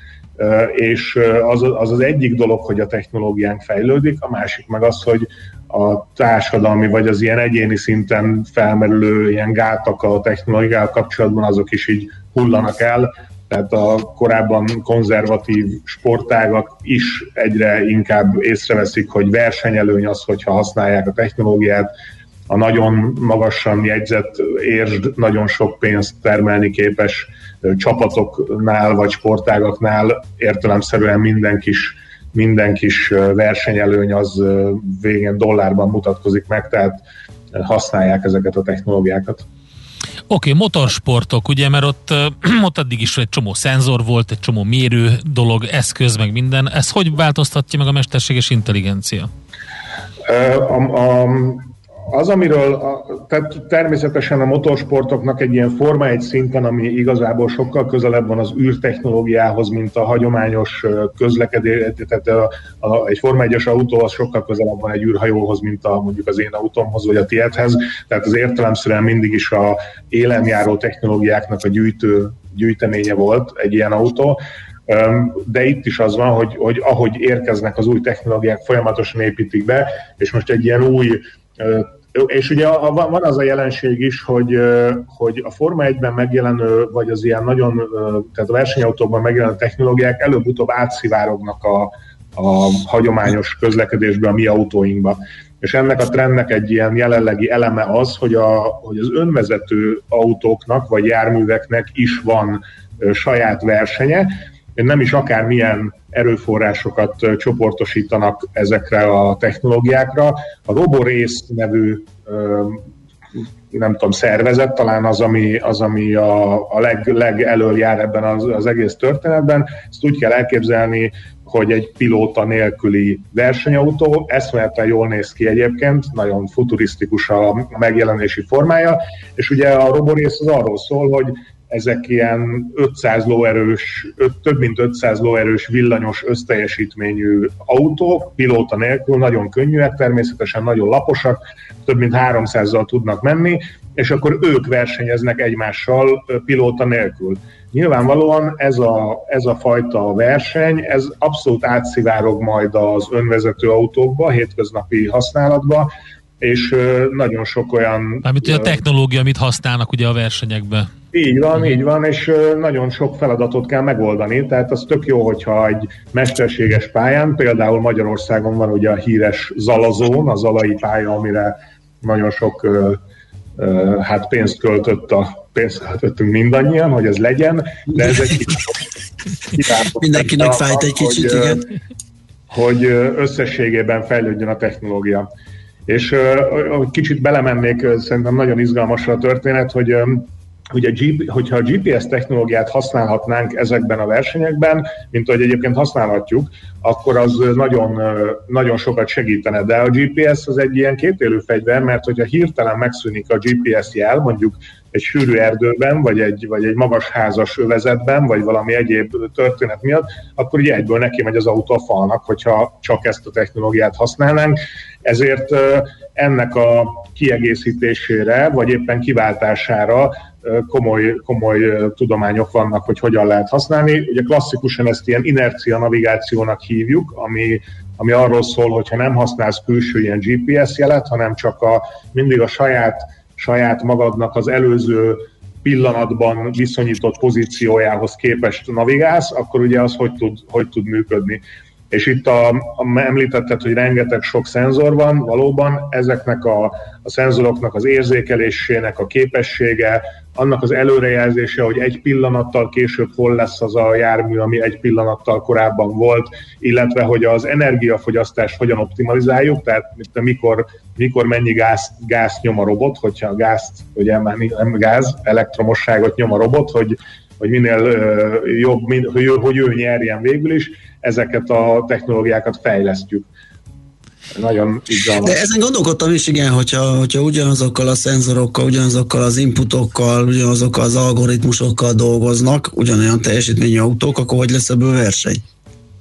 és az, az az egyik dolog, hogy a technológiánk fejlődik, a másik meg az, hogy a társadalmi vagy az ilyen egyéni szinten felmerülő ilyen gátak a technológiával kapcsolatban azok is így hullanak el, tehát a korábban konzervatív sportágak is egyre inkább észreveszik, hogy versenyelőny az, hogyha használják a technológiát, a nagyon magasan jegyzett érsd nagyon sok pénzt termelni képes csapatoknál vagy sportágaknál értelemszerűen minden kis minden kis versenyelőny az végén dollárban mutatkozik meg, tehát használják ezeket a technológiákat. Oké, okay, motorsportok, ugye, mert ott, ott addig is egy csomó szenzor volt, egy csomó mérő dolog, eszköz, meg minden. Ez hogy változtatja meg a mesterséges intelligencia? A, a, az, amiről a, tehát természetesen a motorsportoknak egy ilyen forma egy szinten, ami igazából sokkal közelebb van az űrtechnológiához, mint a hagyományos közlekedés, tehát a, a, egy Forma 1-es autó az sokkal közelebb van egy űrhajóhoz, mint a, mondjuk az én autómhoz, vagy a tiédhez, tehát az értelemszerűen mindig is a élemjáró technológiáknak a gyűjtő, gyűjteménye volt egy ilyen autó, de itt is az van, hogy, hogy ahogy érkeznek az új technológiák, folyamatosan építik be, és most egy ilyen új és ugye van az a jelenség is, hogy, hogy a Forma 1-ben megjelenő, vagy az ilyen nagyon, tehát a versenyautókban megjelenő technológiák előbb-utóbb átszivárognak a, a hagyományos közlekedésbe, a mi autóinkba. És ennek a trendnek egy ilyen jelenlegi eleme az, hogy, a, hogy az önvezető autóknak vagy járműveknek is van saját versenye, nem is akármilyen erőforrásokat csoportosítanak ezekre a technológiákra. A Roborész nevű nem tudom, szervezet, talán az, ami, az, ami a, a leg, legelől jár ebben az, az egész történetben. Ezt úgy kell elképzelni, hogy egy pilóta nélküli versenyautó, eszméletlen jól néz ki egyébként, nagyon futurisztikus a megjelenési formája, és ugye a roborész az arról szól, hogy ezek ilyen 500 lóerős, több mint 500 lóerős villanyos összteljesítményű autók, pilóta nélkül, nagyon könnyűek, természetesen nagyon laposak, több mint 300-zal tudnak menni, és akkor ők versenyeznek egymással pilóta nélkül. Nyilvánvalóan ez a, ez a fajta verseny, ez abszolút átszivárog majd az önvezető autókba, hétköznapi használatba, és nagyon sok olyan... Mármint a technológia, amit használnak ugye a versenyekbe. Így van, így van, és nagyon sok feladatot kell megoldani, tehát az tök jó, hogyha egy mesterséges pályán, például Magyarországon van ugye a híres Zalazón, a Zalai pálya, amire nagyon sok hát pénzt költött a pénzt költöttünk mindannyian, hogy ez legyen, de ez egy Mindenkinek fájt egy kicsit, hogy, igen. Hogy összességében fejlődjön a technológia. És kicsit belemennék, szerintem nagyon izgalmas a történet, hogy um, Ugye, hogyha a GPS technológiát használhatnánk ezekben a versenyekben, mint ahogy egyébként használhatjuk, akkor az nagyon, nagyon sokat segítene. De a GPS az egy ilyen kétélő fegyver, mert hogyha hirtelen megszűnik a GPS jel, mondjuk egy sűrű erdőben, vagy egy, vagy egy magas házas övezetben, vagy valami egyéb történet miatt, akkor ugye egyből neki megy az autó a falnak, hogyha csak ezt a technológiát használnánk. Ezért ennek a kiegészítésére, vagy éppen kiváltására komoly, komoly tudományok vannak, hogy hogyan lehet használni. Ugye klasszikusan ezt ilyen inercia navigációnak hívjuk, ami, ami arról szól, hogy ha nem használsz külső ilyen GPS jelet, hanem csak a, mindig a saját, saját magadnak az előző pillanatban viszonyított pozíciójához képest navigálsz, akkor ugye az hogy tud, hogy tud működni. És itt a, a, említetted, hogy rengeteg sok szenzor van, valóban ezeknek a, a szenzoroknak az érzékelésének a képessége, annak az előrejelzése, hogy egy pillanattal később hol lesz az a jármű, ami egy pillanattal korábban volt, illetve hogy az energiafogyasztást hogyan optimalizáljuk, tehát mikor, mikor mennyi gáz, gáz nyom a robot, hogyha a gázt, ugye nem gáz, elektromosságot nyom a robot, hogy, hogy minél jobb, hogy, hogy ő nyerjen végül is, ezeket a technológiákat fejlesztjük. Nagyon izgalmas. De ezen gondolkodtam is, igen, hogyha, hogyha ugyanazokkal a szenzorokkal, ugyanazokkal az inputokkal, ugyanazokkal az algoritmusokkal dolgoznak, ugyanolyan teljesítményű autók, akkor hogy lesz ebből verseny?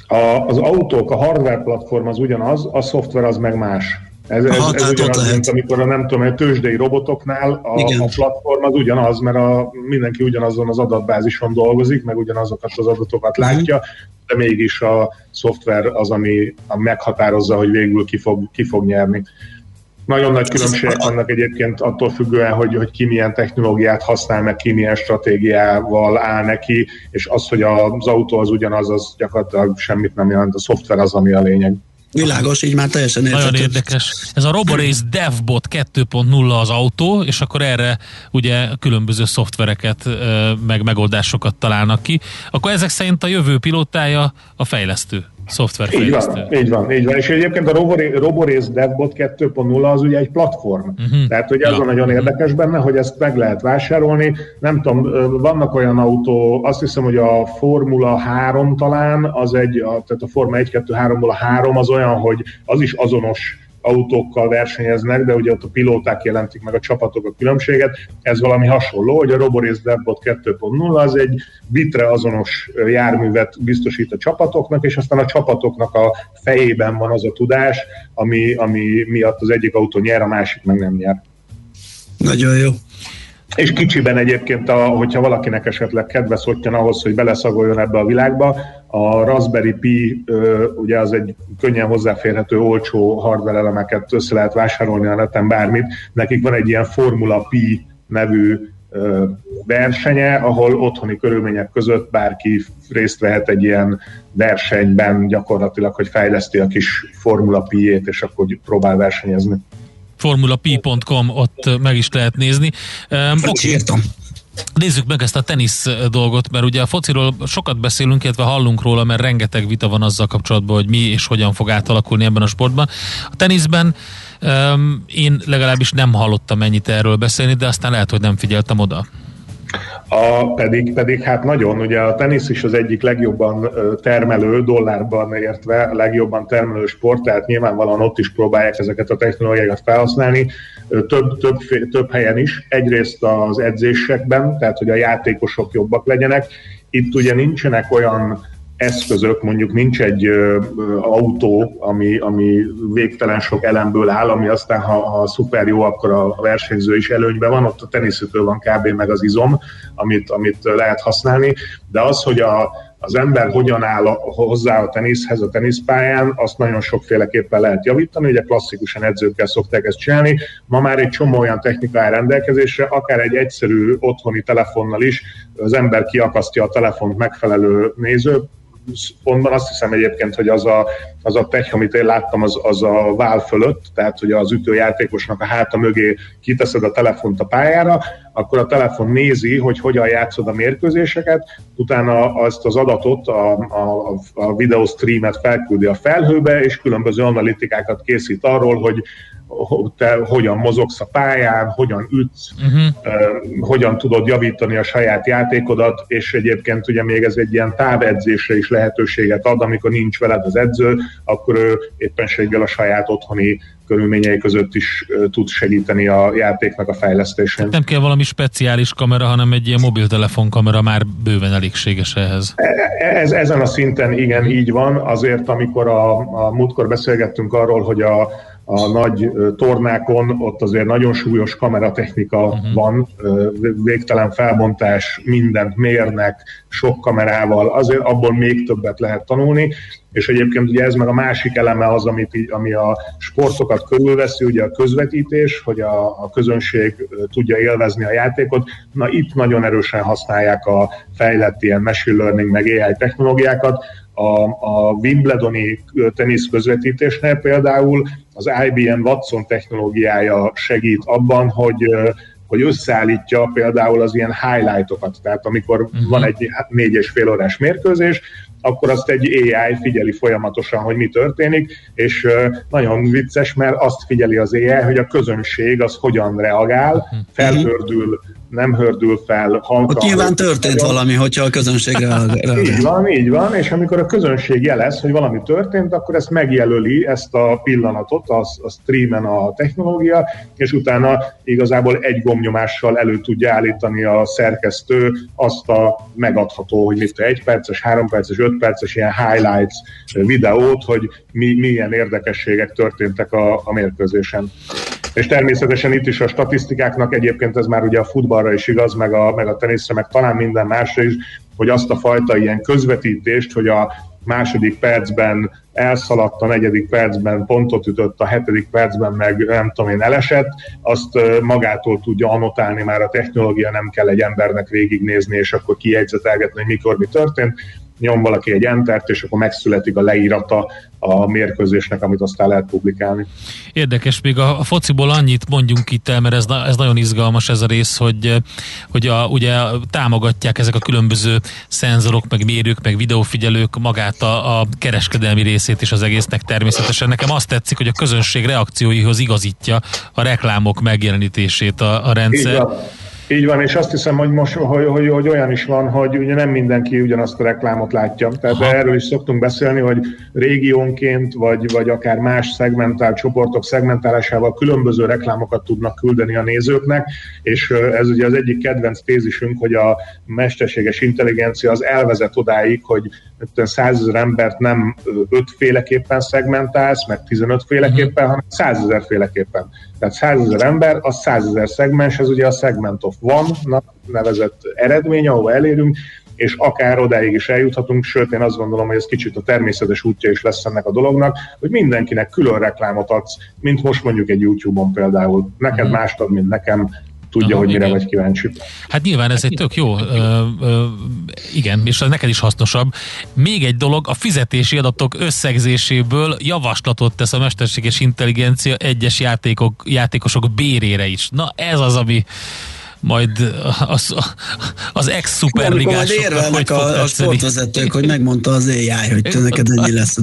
A, az autók, a hardware platform az ugyanaz, a szoftver az meg más. Ez, ez, Aha, ez ugyanaz, lehet. mint amikor a nem tudom, a tőzsdei robotoknál a, a platform az ugyanaz, mert a, mindenki ugyanazon az adatbázison dolgozik, meg ugyanazokat az adatokat látja, uh-huh. de mégis a szoftver az, ami, ami meghatározza, hogy végül ki fog, ki fog nyerni. Nagyon nagy különbségek vannak egyébként attól függően, hogy, hogy ki milyen technológiát használ, meg ki milyen stratégiával áll neki, és az, hogy az autó az ugyanaz, az gyakorlatilag semmit nem jelent, a szoftver az, ami a lényeg. Világos, így már teljesen érthető. Nagyon érdekes. Ez a Roborace DevBot 2.0 az autó, és akkor erre ugye különböző szoftvereket, meg megoldásokat találnak ki. Akkor ezek szerint a jövő pilótája a fejlesztő szoftverfejlesztő. Így van, így van, így van. És egyébként a Roborace DevBot 2.0 az ugye egy platform. Uh-huh. Tehát, hogy ez ja. a nagyon érdekes benne, hogy ezt meg lehet vásárolni. Nem tudom, vannak olyan autó, azt hiszem, hogy a Formula 3 talán, az egy, a, tehát a Forma 1, 2, 3-ból a 3 az olyan, hogy az is azonos autókkal versenyeznek, de ugye ott a pilóták jelentik meg a csapatok a különbséget. Ez valami hasonló, hogy a Roborace DevBot 2.0 az egy bitre azonos járművet biztosít a csapatoknak, és aztán a csapatoknak a fejében van az a tudás, ami, ami miatt az egyik autó nyer, a másik meg nem nyer. Nagyon jó. És kicsiben egyébként, a, hogyha valakinek esetleg kedve szottyan ahhoz, hogy beleszagoljon ebbe a világba, a Raspberry Pi ugye az egy könnyen hozzáférhető, olcsó hardware elemeket össze lehet vásárolni a neten bármit. Nekik van egy ilyen Formula Pi nevű versenye, ahol otthoni körülmények között bárki részt vehet egy ilyen versenyben gyakorlatilag, hogy fejleszti a kis Formula Pi-ét, és akkor próbál versenyezni formulapi.com, ott meg is lehet nézni. Um, okay. Nézzük meg ezt a tenisz dolgot, mert ugye a fociról sokat beszélünk, illetve hallunk róla, mert rengeteg vita van azzal kapcsolatban, hogy mi és hogyan fog átalakulni ebben a sportban. A teniszben um, én legalábbis nem hallottam ennyit erről beszélni, de aztán lehet, hogy nem figyeltem oda. A, pedig, pedig hát nagyon, ugye a tenisz is az egyik legjobban termelő, dollárban értve a legjobban termelő sport, tehát nyilvánvalóan ott is próbálják ezeket a technológiákat felhasználni, több, több, több helyen is. Egyrészt az edzésekben, tehát hogy a játékosok jobbak legyenek. Itt ugye nincsenek olyan eszközök, mondjuk nincs egy autó, ami, ami végtelen sok elemből áll, ami aztán, ha, ha szuper jó, akkor a versenyző is előnyben van, ott a teniszütől van kb. meg az izom, amit, amit lehet használni, de az, hogy a, az ember hogyan áll hozzá a teniszhez a teniszpályán, azt nagyon sokféleképpen lehet javítani, ugye klasszikusan edzőkkel szokták ezt csinálni, ma már egy csomó olyan technika rendelkezésre, akár egy egyszerű otthoni telefonnal is az ember kiakasztja a telefont megfelelő néző, pontban azt hiszem egyébként, hogy az a, az a tech, amit én láttam, az, az a vál fölött, tehát hogy az ütőjátékosnak a háta mögé kiteszed a telefont a pályára, akkor a telefon nézi, hogy hogyan játszod a mérkőzéseket, utána azt az adatot, a, a, a videostreamet felküldi a felhőbe, és különböző analitikákat készít arról, hogy te hogyan mozogsz a pályán, hogyan ütsz, uh-huh. hogyan tudod javítani a saját játékodat, és egyébként ugye még ez egy ilyen távedzésre is lehetőséget ad, amikor nincs veled az edző, akkor ő éppenséggel a saját otthoni körülményei között is tud segíteni a játéknak a fejlesztésén. Nem kell valami speciális kamera, hanem egy ilyen mobiltelefon kamera már bőven elégséges ehhez. E, e, ez, ezen a szinten igen, így van. Azért, amikor a, a múltkor beszélgettünk arról, hogy a a nagy tornákon, ott azért nagyon súlyos kameratechnika uh-huh. van, végtelen felbontás, mindent mérnek, sok kamerával, azért abból még többet lehet tanulni, és egyébként ugye ez meg a másik eleme az, amit ami a sportokat körülveszi, ugye a közvetítés, hogy a, a közönség tudja élvezni a játékot. Na itt nagyon erősen használják a fejlett ilyen machine learning meg AI technológiákat, a, a Wimbledoni tenisz közvetítésnél például az IBM Watson technológiája segít abban, hogy hogy összeállítja például az ilyen highlightokat, tehát amikor uh-huh. van egy hát négy és fél órás mérkőzés, akkor azt egy AI figyeli folyamatosan, hogy mi történik, és nagyon vicces, mert azt figyeli az AI, hogy a közönség az hogyan reagál, uh-huh. felhördül nem hördül fel. Halka, Ott nyilván történt vagy, valami, hogyha a közönség így van, így van, és amikor a közönség jelez, hogy valami történt, akkor ezt megjelöli, ezt a pillanatot, a, a streamen a technológia, és utána igazából egy gomnyomással elő tudja állítani a szerkesztő azt a megadható, hogy mit egy perces, három perces, öt perces ilyen highlights videót, hogy mi, milyen érdekességek történtek a, a mérkőzésen. És természetesen itt is a statisztikáknak egyébként ez már ugye a futballra is igaz, meg a, meg a teniszre, meg talán minden másra is, hogy azt a fajta ilyen közvetítést, hogy a második percben elszaladt, a negyedik percben pontot ütött, a hetedik percben meg nem tudom én elesett, azt magától tudja anotálni már a technológia, nem kell egy embernek végignézni, és akkor kijegyzetelgetni, hogy mikor mi történt nyom valaki egy entert, és akkor megszületik a leírata a mérkőzésnek, amit aztán lehet publikálni. Érdekes, még a, a fociból annyit mondjunk itt el, mert ez, ez nagyon izgalmas ez a rész, hogy, hogy a, ugye támogatják ezek a különböző szenzorok, meg mérők, meg videófigyelők magát a, a kereskedelmi részét is az egésznek természetesen. Nekem azt tetszik, hogy a közönség reakcióihoz igazítja a reklámok megjelenítését a, a rendszer. Igen így van, és azt hiszem, hogy most hogy, hogy, hogy olyan is van, hogy ugye nem mindenki ugyanazt a reklámot látja. Tehát de erről is szoktunk beszélni, hogy régiónként, vagy, vagy akár más szegmentált csoportok szegmentálásával különböző reklámokat tudnak küldeni a nézőknek, és ez ugye az egyik kedvenc tézisünk, hogy a mesterséges intelligencia az elvezet odáig, hogy százezer embert nem ötféleképpen szegmentálsz, meg 15 féleképpen, hanem százezer féleképpen. Tehát százezer ember, az százezer szegmens, ez ugye a segment of one nevezett eredmény, ahova elérünk, és akár odáig is eljuthatunk, sőt én azt gondolom, hogy ez kicsit a természetes útja is lesz ennek a dolognak, hogy mindenkinek külön reklámot adsz, mint most mondjuk egy YouTube-on például. Neked mm. mást ad, mint nekem, tudja, Aha, hogy mire igen. vagy kíváncsi. Hát nyilván ez egy tök jó, ö, ö, igen, és ez neked is hasznosabb. Még egy dolog, a fizetési adatok összegzéséből javaslatot tesz a mesterséges intelligencia egyes játékok, játékosok bérére is. Na ez az, ami majd az, az ex-szuperligások. Majd érvelnek a, a sportvezetők, hogy megmondta az AI, hogy te neked ennyi lesz.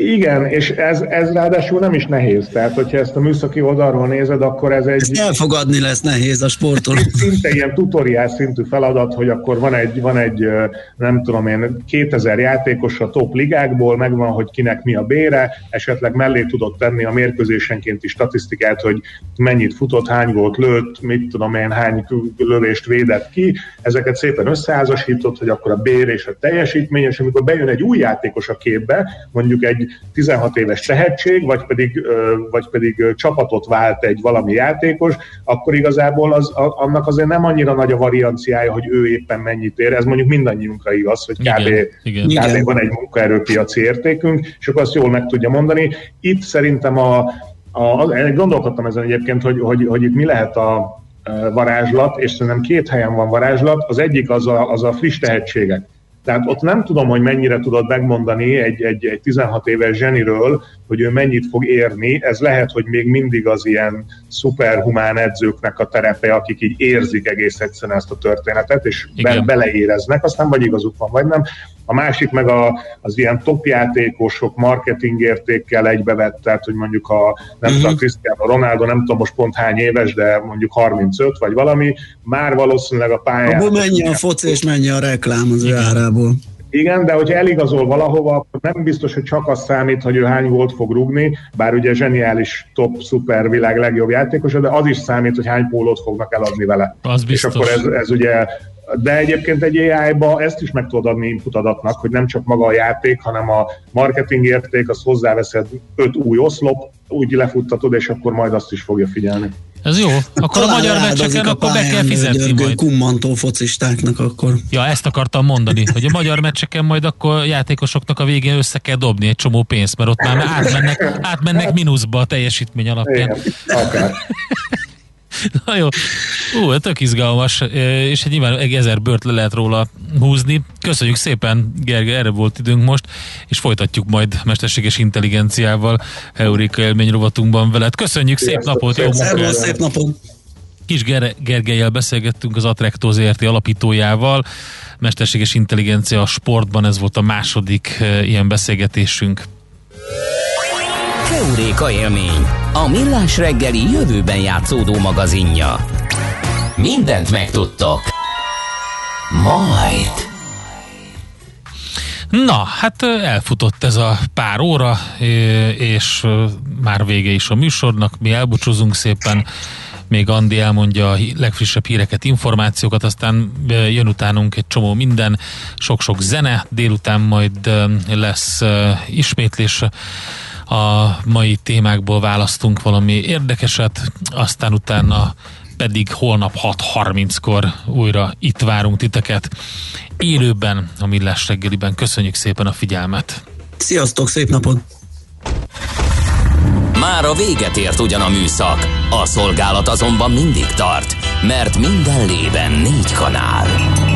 Igen, és ez, ez ráadásul nem is nehéz. Tehát, hogyha ezt a műszaki oldalról nézed, akkor ez egy... Ezt elfogadni lesz nehéz a sportoló. Szinte ilyen tutoriál szintű feladat, hogy akkor van egy, van egy nem tudom én, 2000 játékos a top ligákból, megvan, hogy kinek mi a bére, esetleg mellé tudod tenni a mérkőzésenkénti statisztikát, hogy mennyit futott, hány volt lőtt, mit tudom én, hány lövést védett ki, ezeket szépen összeházasított, hogy akkor a bér és a teljesítmény, és amikor bejön egy új játékos a képbe, mondjuk egy 16 éves tehetség, vagy pedig, vagy pedig csapatot vált egy valami játékos, akkor igazából az, annak azért nem annyira nagy a varianciája, hogy ő éppen mennyit ér. Ez mondjuk mindannyiunkra igaz, hogy kb. Igen, igen. kb. van egy munkaerőpiaci értékünk, és akkor azt jól meg tudja mondani. Itt szerintem a, a, gondolkodtam ezen egyébként, hogy, hogy, hogy itt mi lehet a, varázslat, és szerintem két helyen van varázslat. Az egyik az a, az a friss tehetségek. Tehát ott nem tudom, hogy mennyire tudod megmondani egy, egy, egy 16 éves zseniről, hogy ő mennyit fog érni. Ez lehet, hogy még mindig az ilyen szuperhumán edzőknek a terepe, akik így érzik egész egyszerűen ezt a történetet, és be, beleéreznek, aztán vagy igazuk van, vagy nem. A másik meg a, az ilyen topjátékosok marketing értékkel egybevett, tehát hogy mondjuk a, nem uh-huh. tudom, Cristiano Ronaldo, nem tudom most pont hány éves, de mondjuk 35 vagy valami, már valószínűleg a pályán. Abból mennyi a foci és mennyi a reklám az ő árából. Igen, de hogyha eligazol valahova, akkor nem biztos, hogy csak az számít, hogy ő hány volt fog rugni, bár ugye zseniális top, szuper világ legjobb játékosa, de az is számít, hogy hány pólót fognak eladni vele. Az És akkor ez, ez ugye de egyébként egy AI-ba ezt is meg tudod adni input adatnak, hogy nem csak maga a játék, hanem a marketing érték, az hozzáveszed öt új oszlop, úgy lefuttatod, és akkor majd azt is fogja figyelni. Ez jó. Akkor Talán a magyar meccseken akkor be kell fizetni majd. Kummantó focistáknak akkor. Ja, ezt akartam mondani, hogy a magyar meccseken majd akkor játékosoknak a végén össze kell dobni egy csomó pénzt, mert ott már átmennek, átmennek mínuszba a teljesítmény alapján. Igen, akár. Na jó, ú, tök izgalmas, és egy nyilván egy ezer bört le lehet róla húzni. Köszönjük szépen, Gerge, erre volt időnk most, és folytatjuk majd mesterséges intelligenciával Eurika élmény rovatunkban veled. Köszönjük, szép napot, jó munkát! Szép napot! Kis Ger- Gergelyel beszélgettünk az Atrecto ZRT alapítójával. Mesterséges intelligencia a sportban, ez volt a második ilyen beszélgetésünk. Keuréka élmény, a millás reggeli jövőben játszódó magazinja. Mindent megtudtok. Majd. Na, hát elfutott ez a pár óra, és már vége is a műsornak. Mi elbúcsúzunk szépen még Andi elmondja a legfrissebb híreket, információkat, aztán jön utánunk egy csomó minden, sok-sok zene, délután majd lesz ismétlés a mai témákból választunk valami érdekeset, aztán utána pedig holnap 6.30-kor újra itt várunk titeket élőben a Millás reggeliben. Köszönjük szépen a figyelmet! Sziasztok, szép napot! Már a véget ért ugyan a műszak, a szolgálat azonban mindig tart, mert minden lében négy kanál.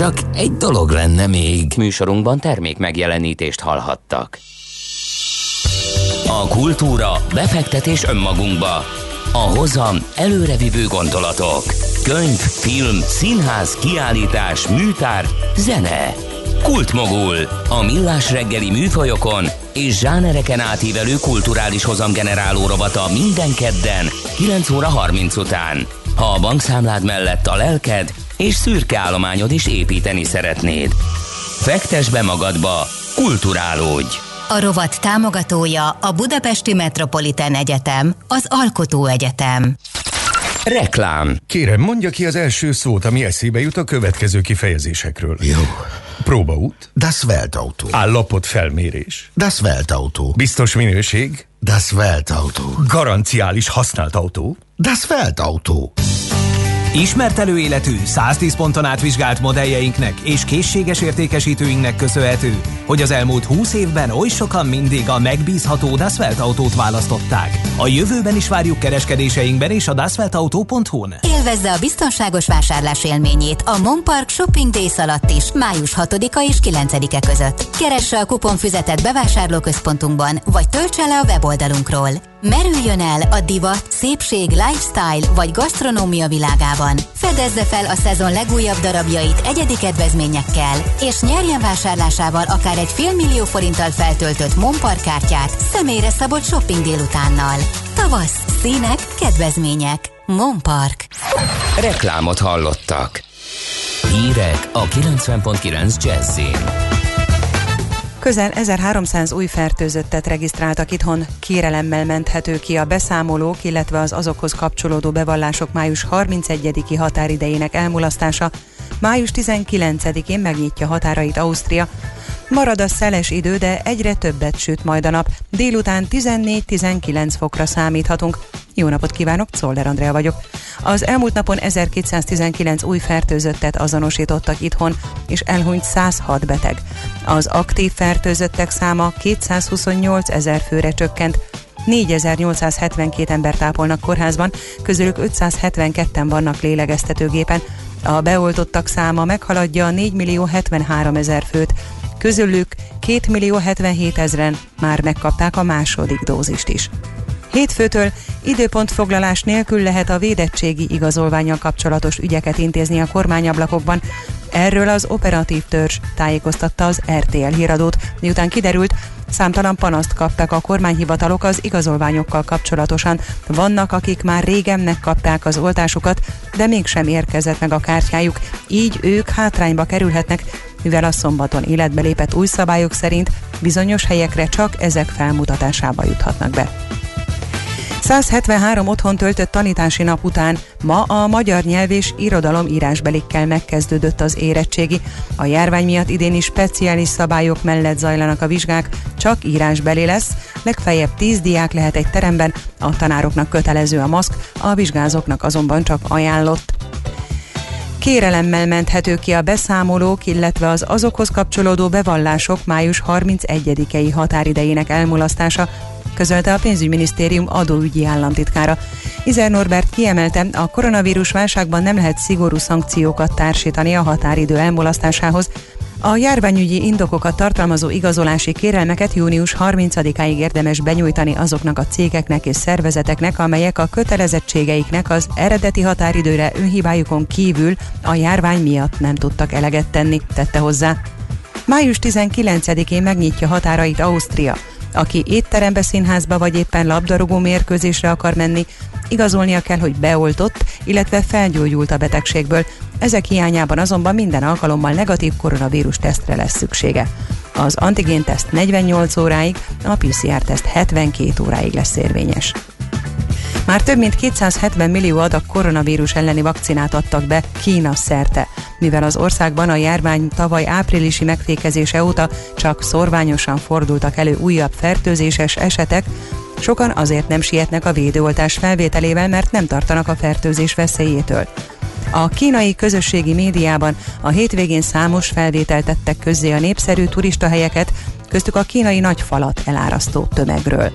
Csak egy dolog lenne még. Műsorunkban termék megjelenítést hallhattak. A kultúra, befektetés önmagunkba. A hozam előrevívő gondolatok. Könyv, film, színház, kiállítás, műtár, zene. Kultmogul. A millás reggeli műfajokon és zsánereken átívelő kulturális hozamgeneráló rovata minden kedden 9 óra 30 után. Ha a bankszámlád mellett a lelked és szürke állományod is építeni szeretnéd. Fektes be magadba, kulturálódj! A rovat támogatója a Budapesti Metropolitán Egyetem, az Alkotó Egyetem. Reklám. Kérem, mondja ki az első szót, ami eszébe jut a következő kifejezésekről. Jó. Próbaút. Das Weltauto. Állapot felmérés. Das Weltauto. Biztos minőség. Das Weltauto. Garanciális használt autó. Das Weltauto. Ismert előéletű, 110 ponton átvizsgált modelljeinknek és készséges értékesítőinknek köszönhető, hogy az elmúlt 20 évben oly sokan mindig a megbízható Dasvelt autót választották. A jövőben is várjuk kereskedéseinkben és a dasveltauto.hu-n. Élvezze a biztonságos vásárlás élményét a Monpark Shopping Days alatt is, május 6-a és 9-e között. Keresse a kuponfüzetet bevásárlóközpontunkban, vagy töltse le a weboldalunkról. Merüljön el a divat, szépség, lifestyle vagy gasztronómia világában. Fedezze fel a szezon legújabb darabjait egyedi kedvezményekkel, és nyerjen vásárlásával akár egy félmillió forinttal feltöltött Monpark kártyát személyre szabott shopping délutánnal. Tavasz, színek, kedvezmények. Monpark. Reklámot hallottak. Hírek a 90.9 Jazzin. Közel 1300 új fertőzöttet regisztráltak itthon, kérelemmel menthető ki a beszámolók, illetve az azokhoz kapcsolódó bevallások május 31-i határidejének elmulasztása. Május 19-én megnyitja határait Ausztria. Marad a szeles idő, de egyre többet süt majd a nap. Délután 14-19 fokra számíthatunk. Jó napot kívánok, Czoller Andrea vagyok. Az elmúlt napon 1219 új fertőzöttet azonosítottak itthon, és elhunyt 106 beteg. Az aktív fertőzöttek száma 228 ezer főre csökkent, 4872 ember tápolnak kórházban, közülük 572-en vannak lélegeztetőgépen. A beoltottak száma meghaladja 4 millió 73 ezer főt, közülük 2 millió 77 ezeren már megkapták a második dózist is. Hétfőtől időpontfoglalás nélkül lehet a védettségi igazolványal kapcsolatos ügyeket intézni a kormányablakokban. Erről az operatív törzs tájékoztatta az RTL híradót, miután kiderült, Számtalan panaszt kaptak a kormányhivatalok az igazolványokkal kapcsolatosan. Vannak, akik már régen megkapták az oltásukat, de mégsem érkezett meg a kártyájuk, így ők hátrányba kerülhetnek, mivel a szombaton életbe lépett új szabályok szerint bizonyos helyekre csak ezek felmutatásába juthatnak be. 173 otthon töltött tanítási nap után ma a magyar nyelv és irodalom írásbelikkel megkezdődött az érettségi. A járvány miatt idén is speciális szabályok mellett zajlanak a vizsgák, csak írásbeli lesz, legfeljebb 10 diák lehet egy teremben, a tanároknak kötelező a maszk, a vizsgázóknak azonban csak ajánlott. Kérelemmel menthető ki a beszámolók, illetve az azokhoz kapcsolódó bevallások május 31-i határidejének elmulasztása, közölte a pénzügyminisztérium adóügyi államtitkára. Izer Norbert kiemelte, a koronavírus válságban nem lehet szigorú szankciókat társítani a határidő elmulasztásához, a járványügyi indokokat tartalmazó igazolási kérelmeket június 30-áig érdemes benyújtani azoknak a cégeknek és szervezeteknek, amelyek a kötelezettségeiknek az eredeti határidőre önhibájukon kívül a járvány miatt nem tudtak eleget tenni, tette hozzá. Május 19-én megnyitja határait Ausztria. Aki étterembe, színházba vagy éppen labdarúgó mérkőzésre akar menni, igazolnia kell, hogy beoltott, illetve felgyógyult a betegségből. Ezek hiányában azonban minden alkalommal negatív koronavírus tesztre lesz szüksége. Az antigén teszt 48 óráig, a PCR teszt 72 óráig lesz érvényes. Már több mint 270 millió adag koronavírus elleni vakcinát adtak be Kína szerte. Mivel az országban a járvány tavaly áprilisi megfékezése óta csak szorványosan fordultak elő újabb fertőzéses esetek, sokan azért nem sietnek a védőoltás felvételével, mert nem tartanak a fertőzés veszélyétől. A kínai közösségi médiában a hétvégén számos felvételt tettek közzé a népszerű turistahelyeket, köztük a kínai nagyfalat elárasztó tömegről.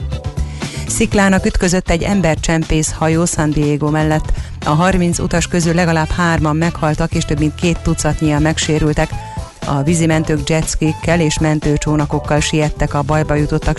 Sziklának ütközött egy embercsempész hajó San Diego mellett. A 30 utas közül legalább hárman meghaltak, és több mint két tucatnyian megsérültek. A vízimentők jetskikkel és mentőcsónakokkal siettek a bajba jutottak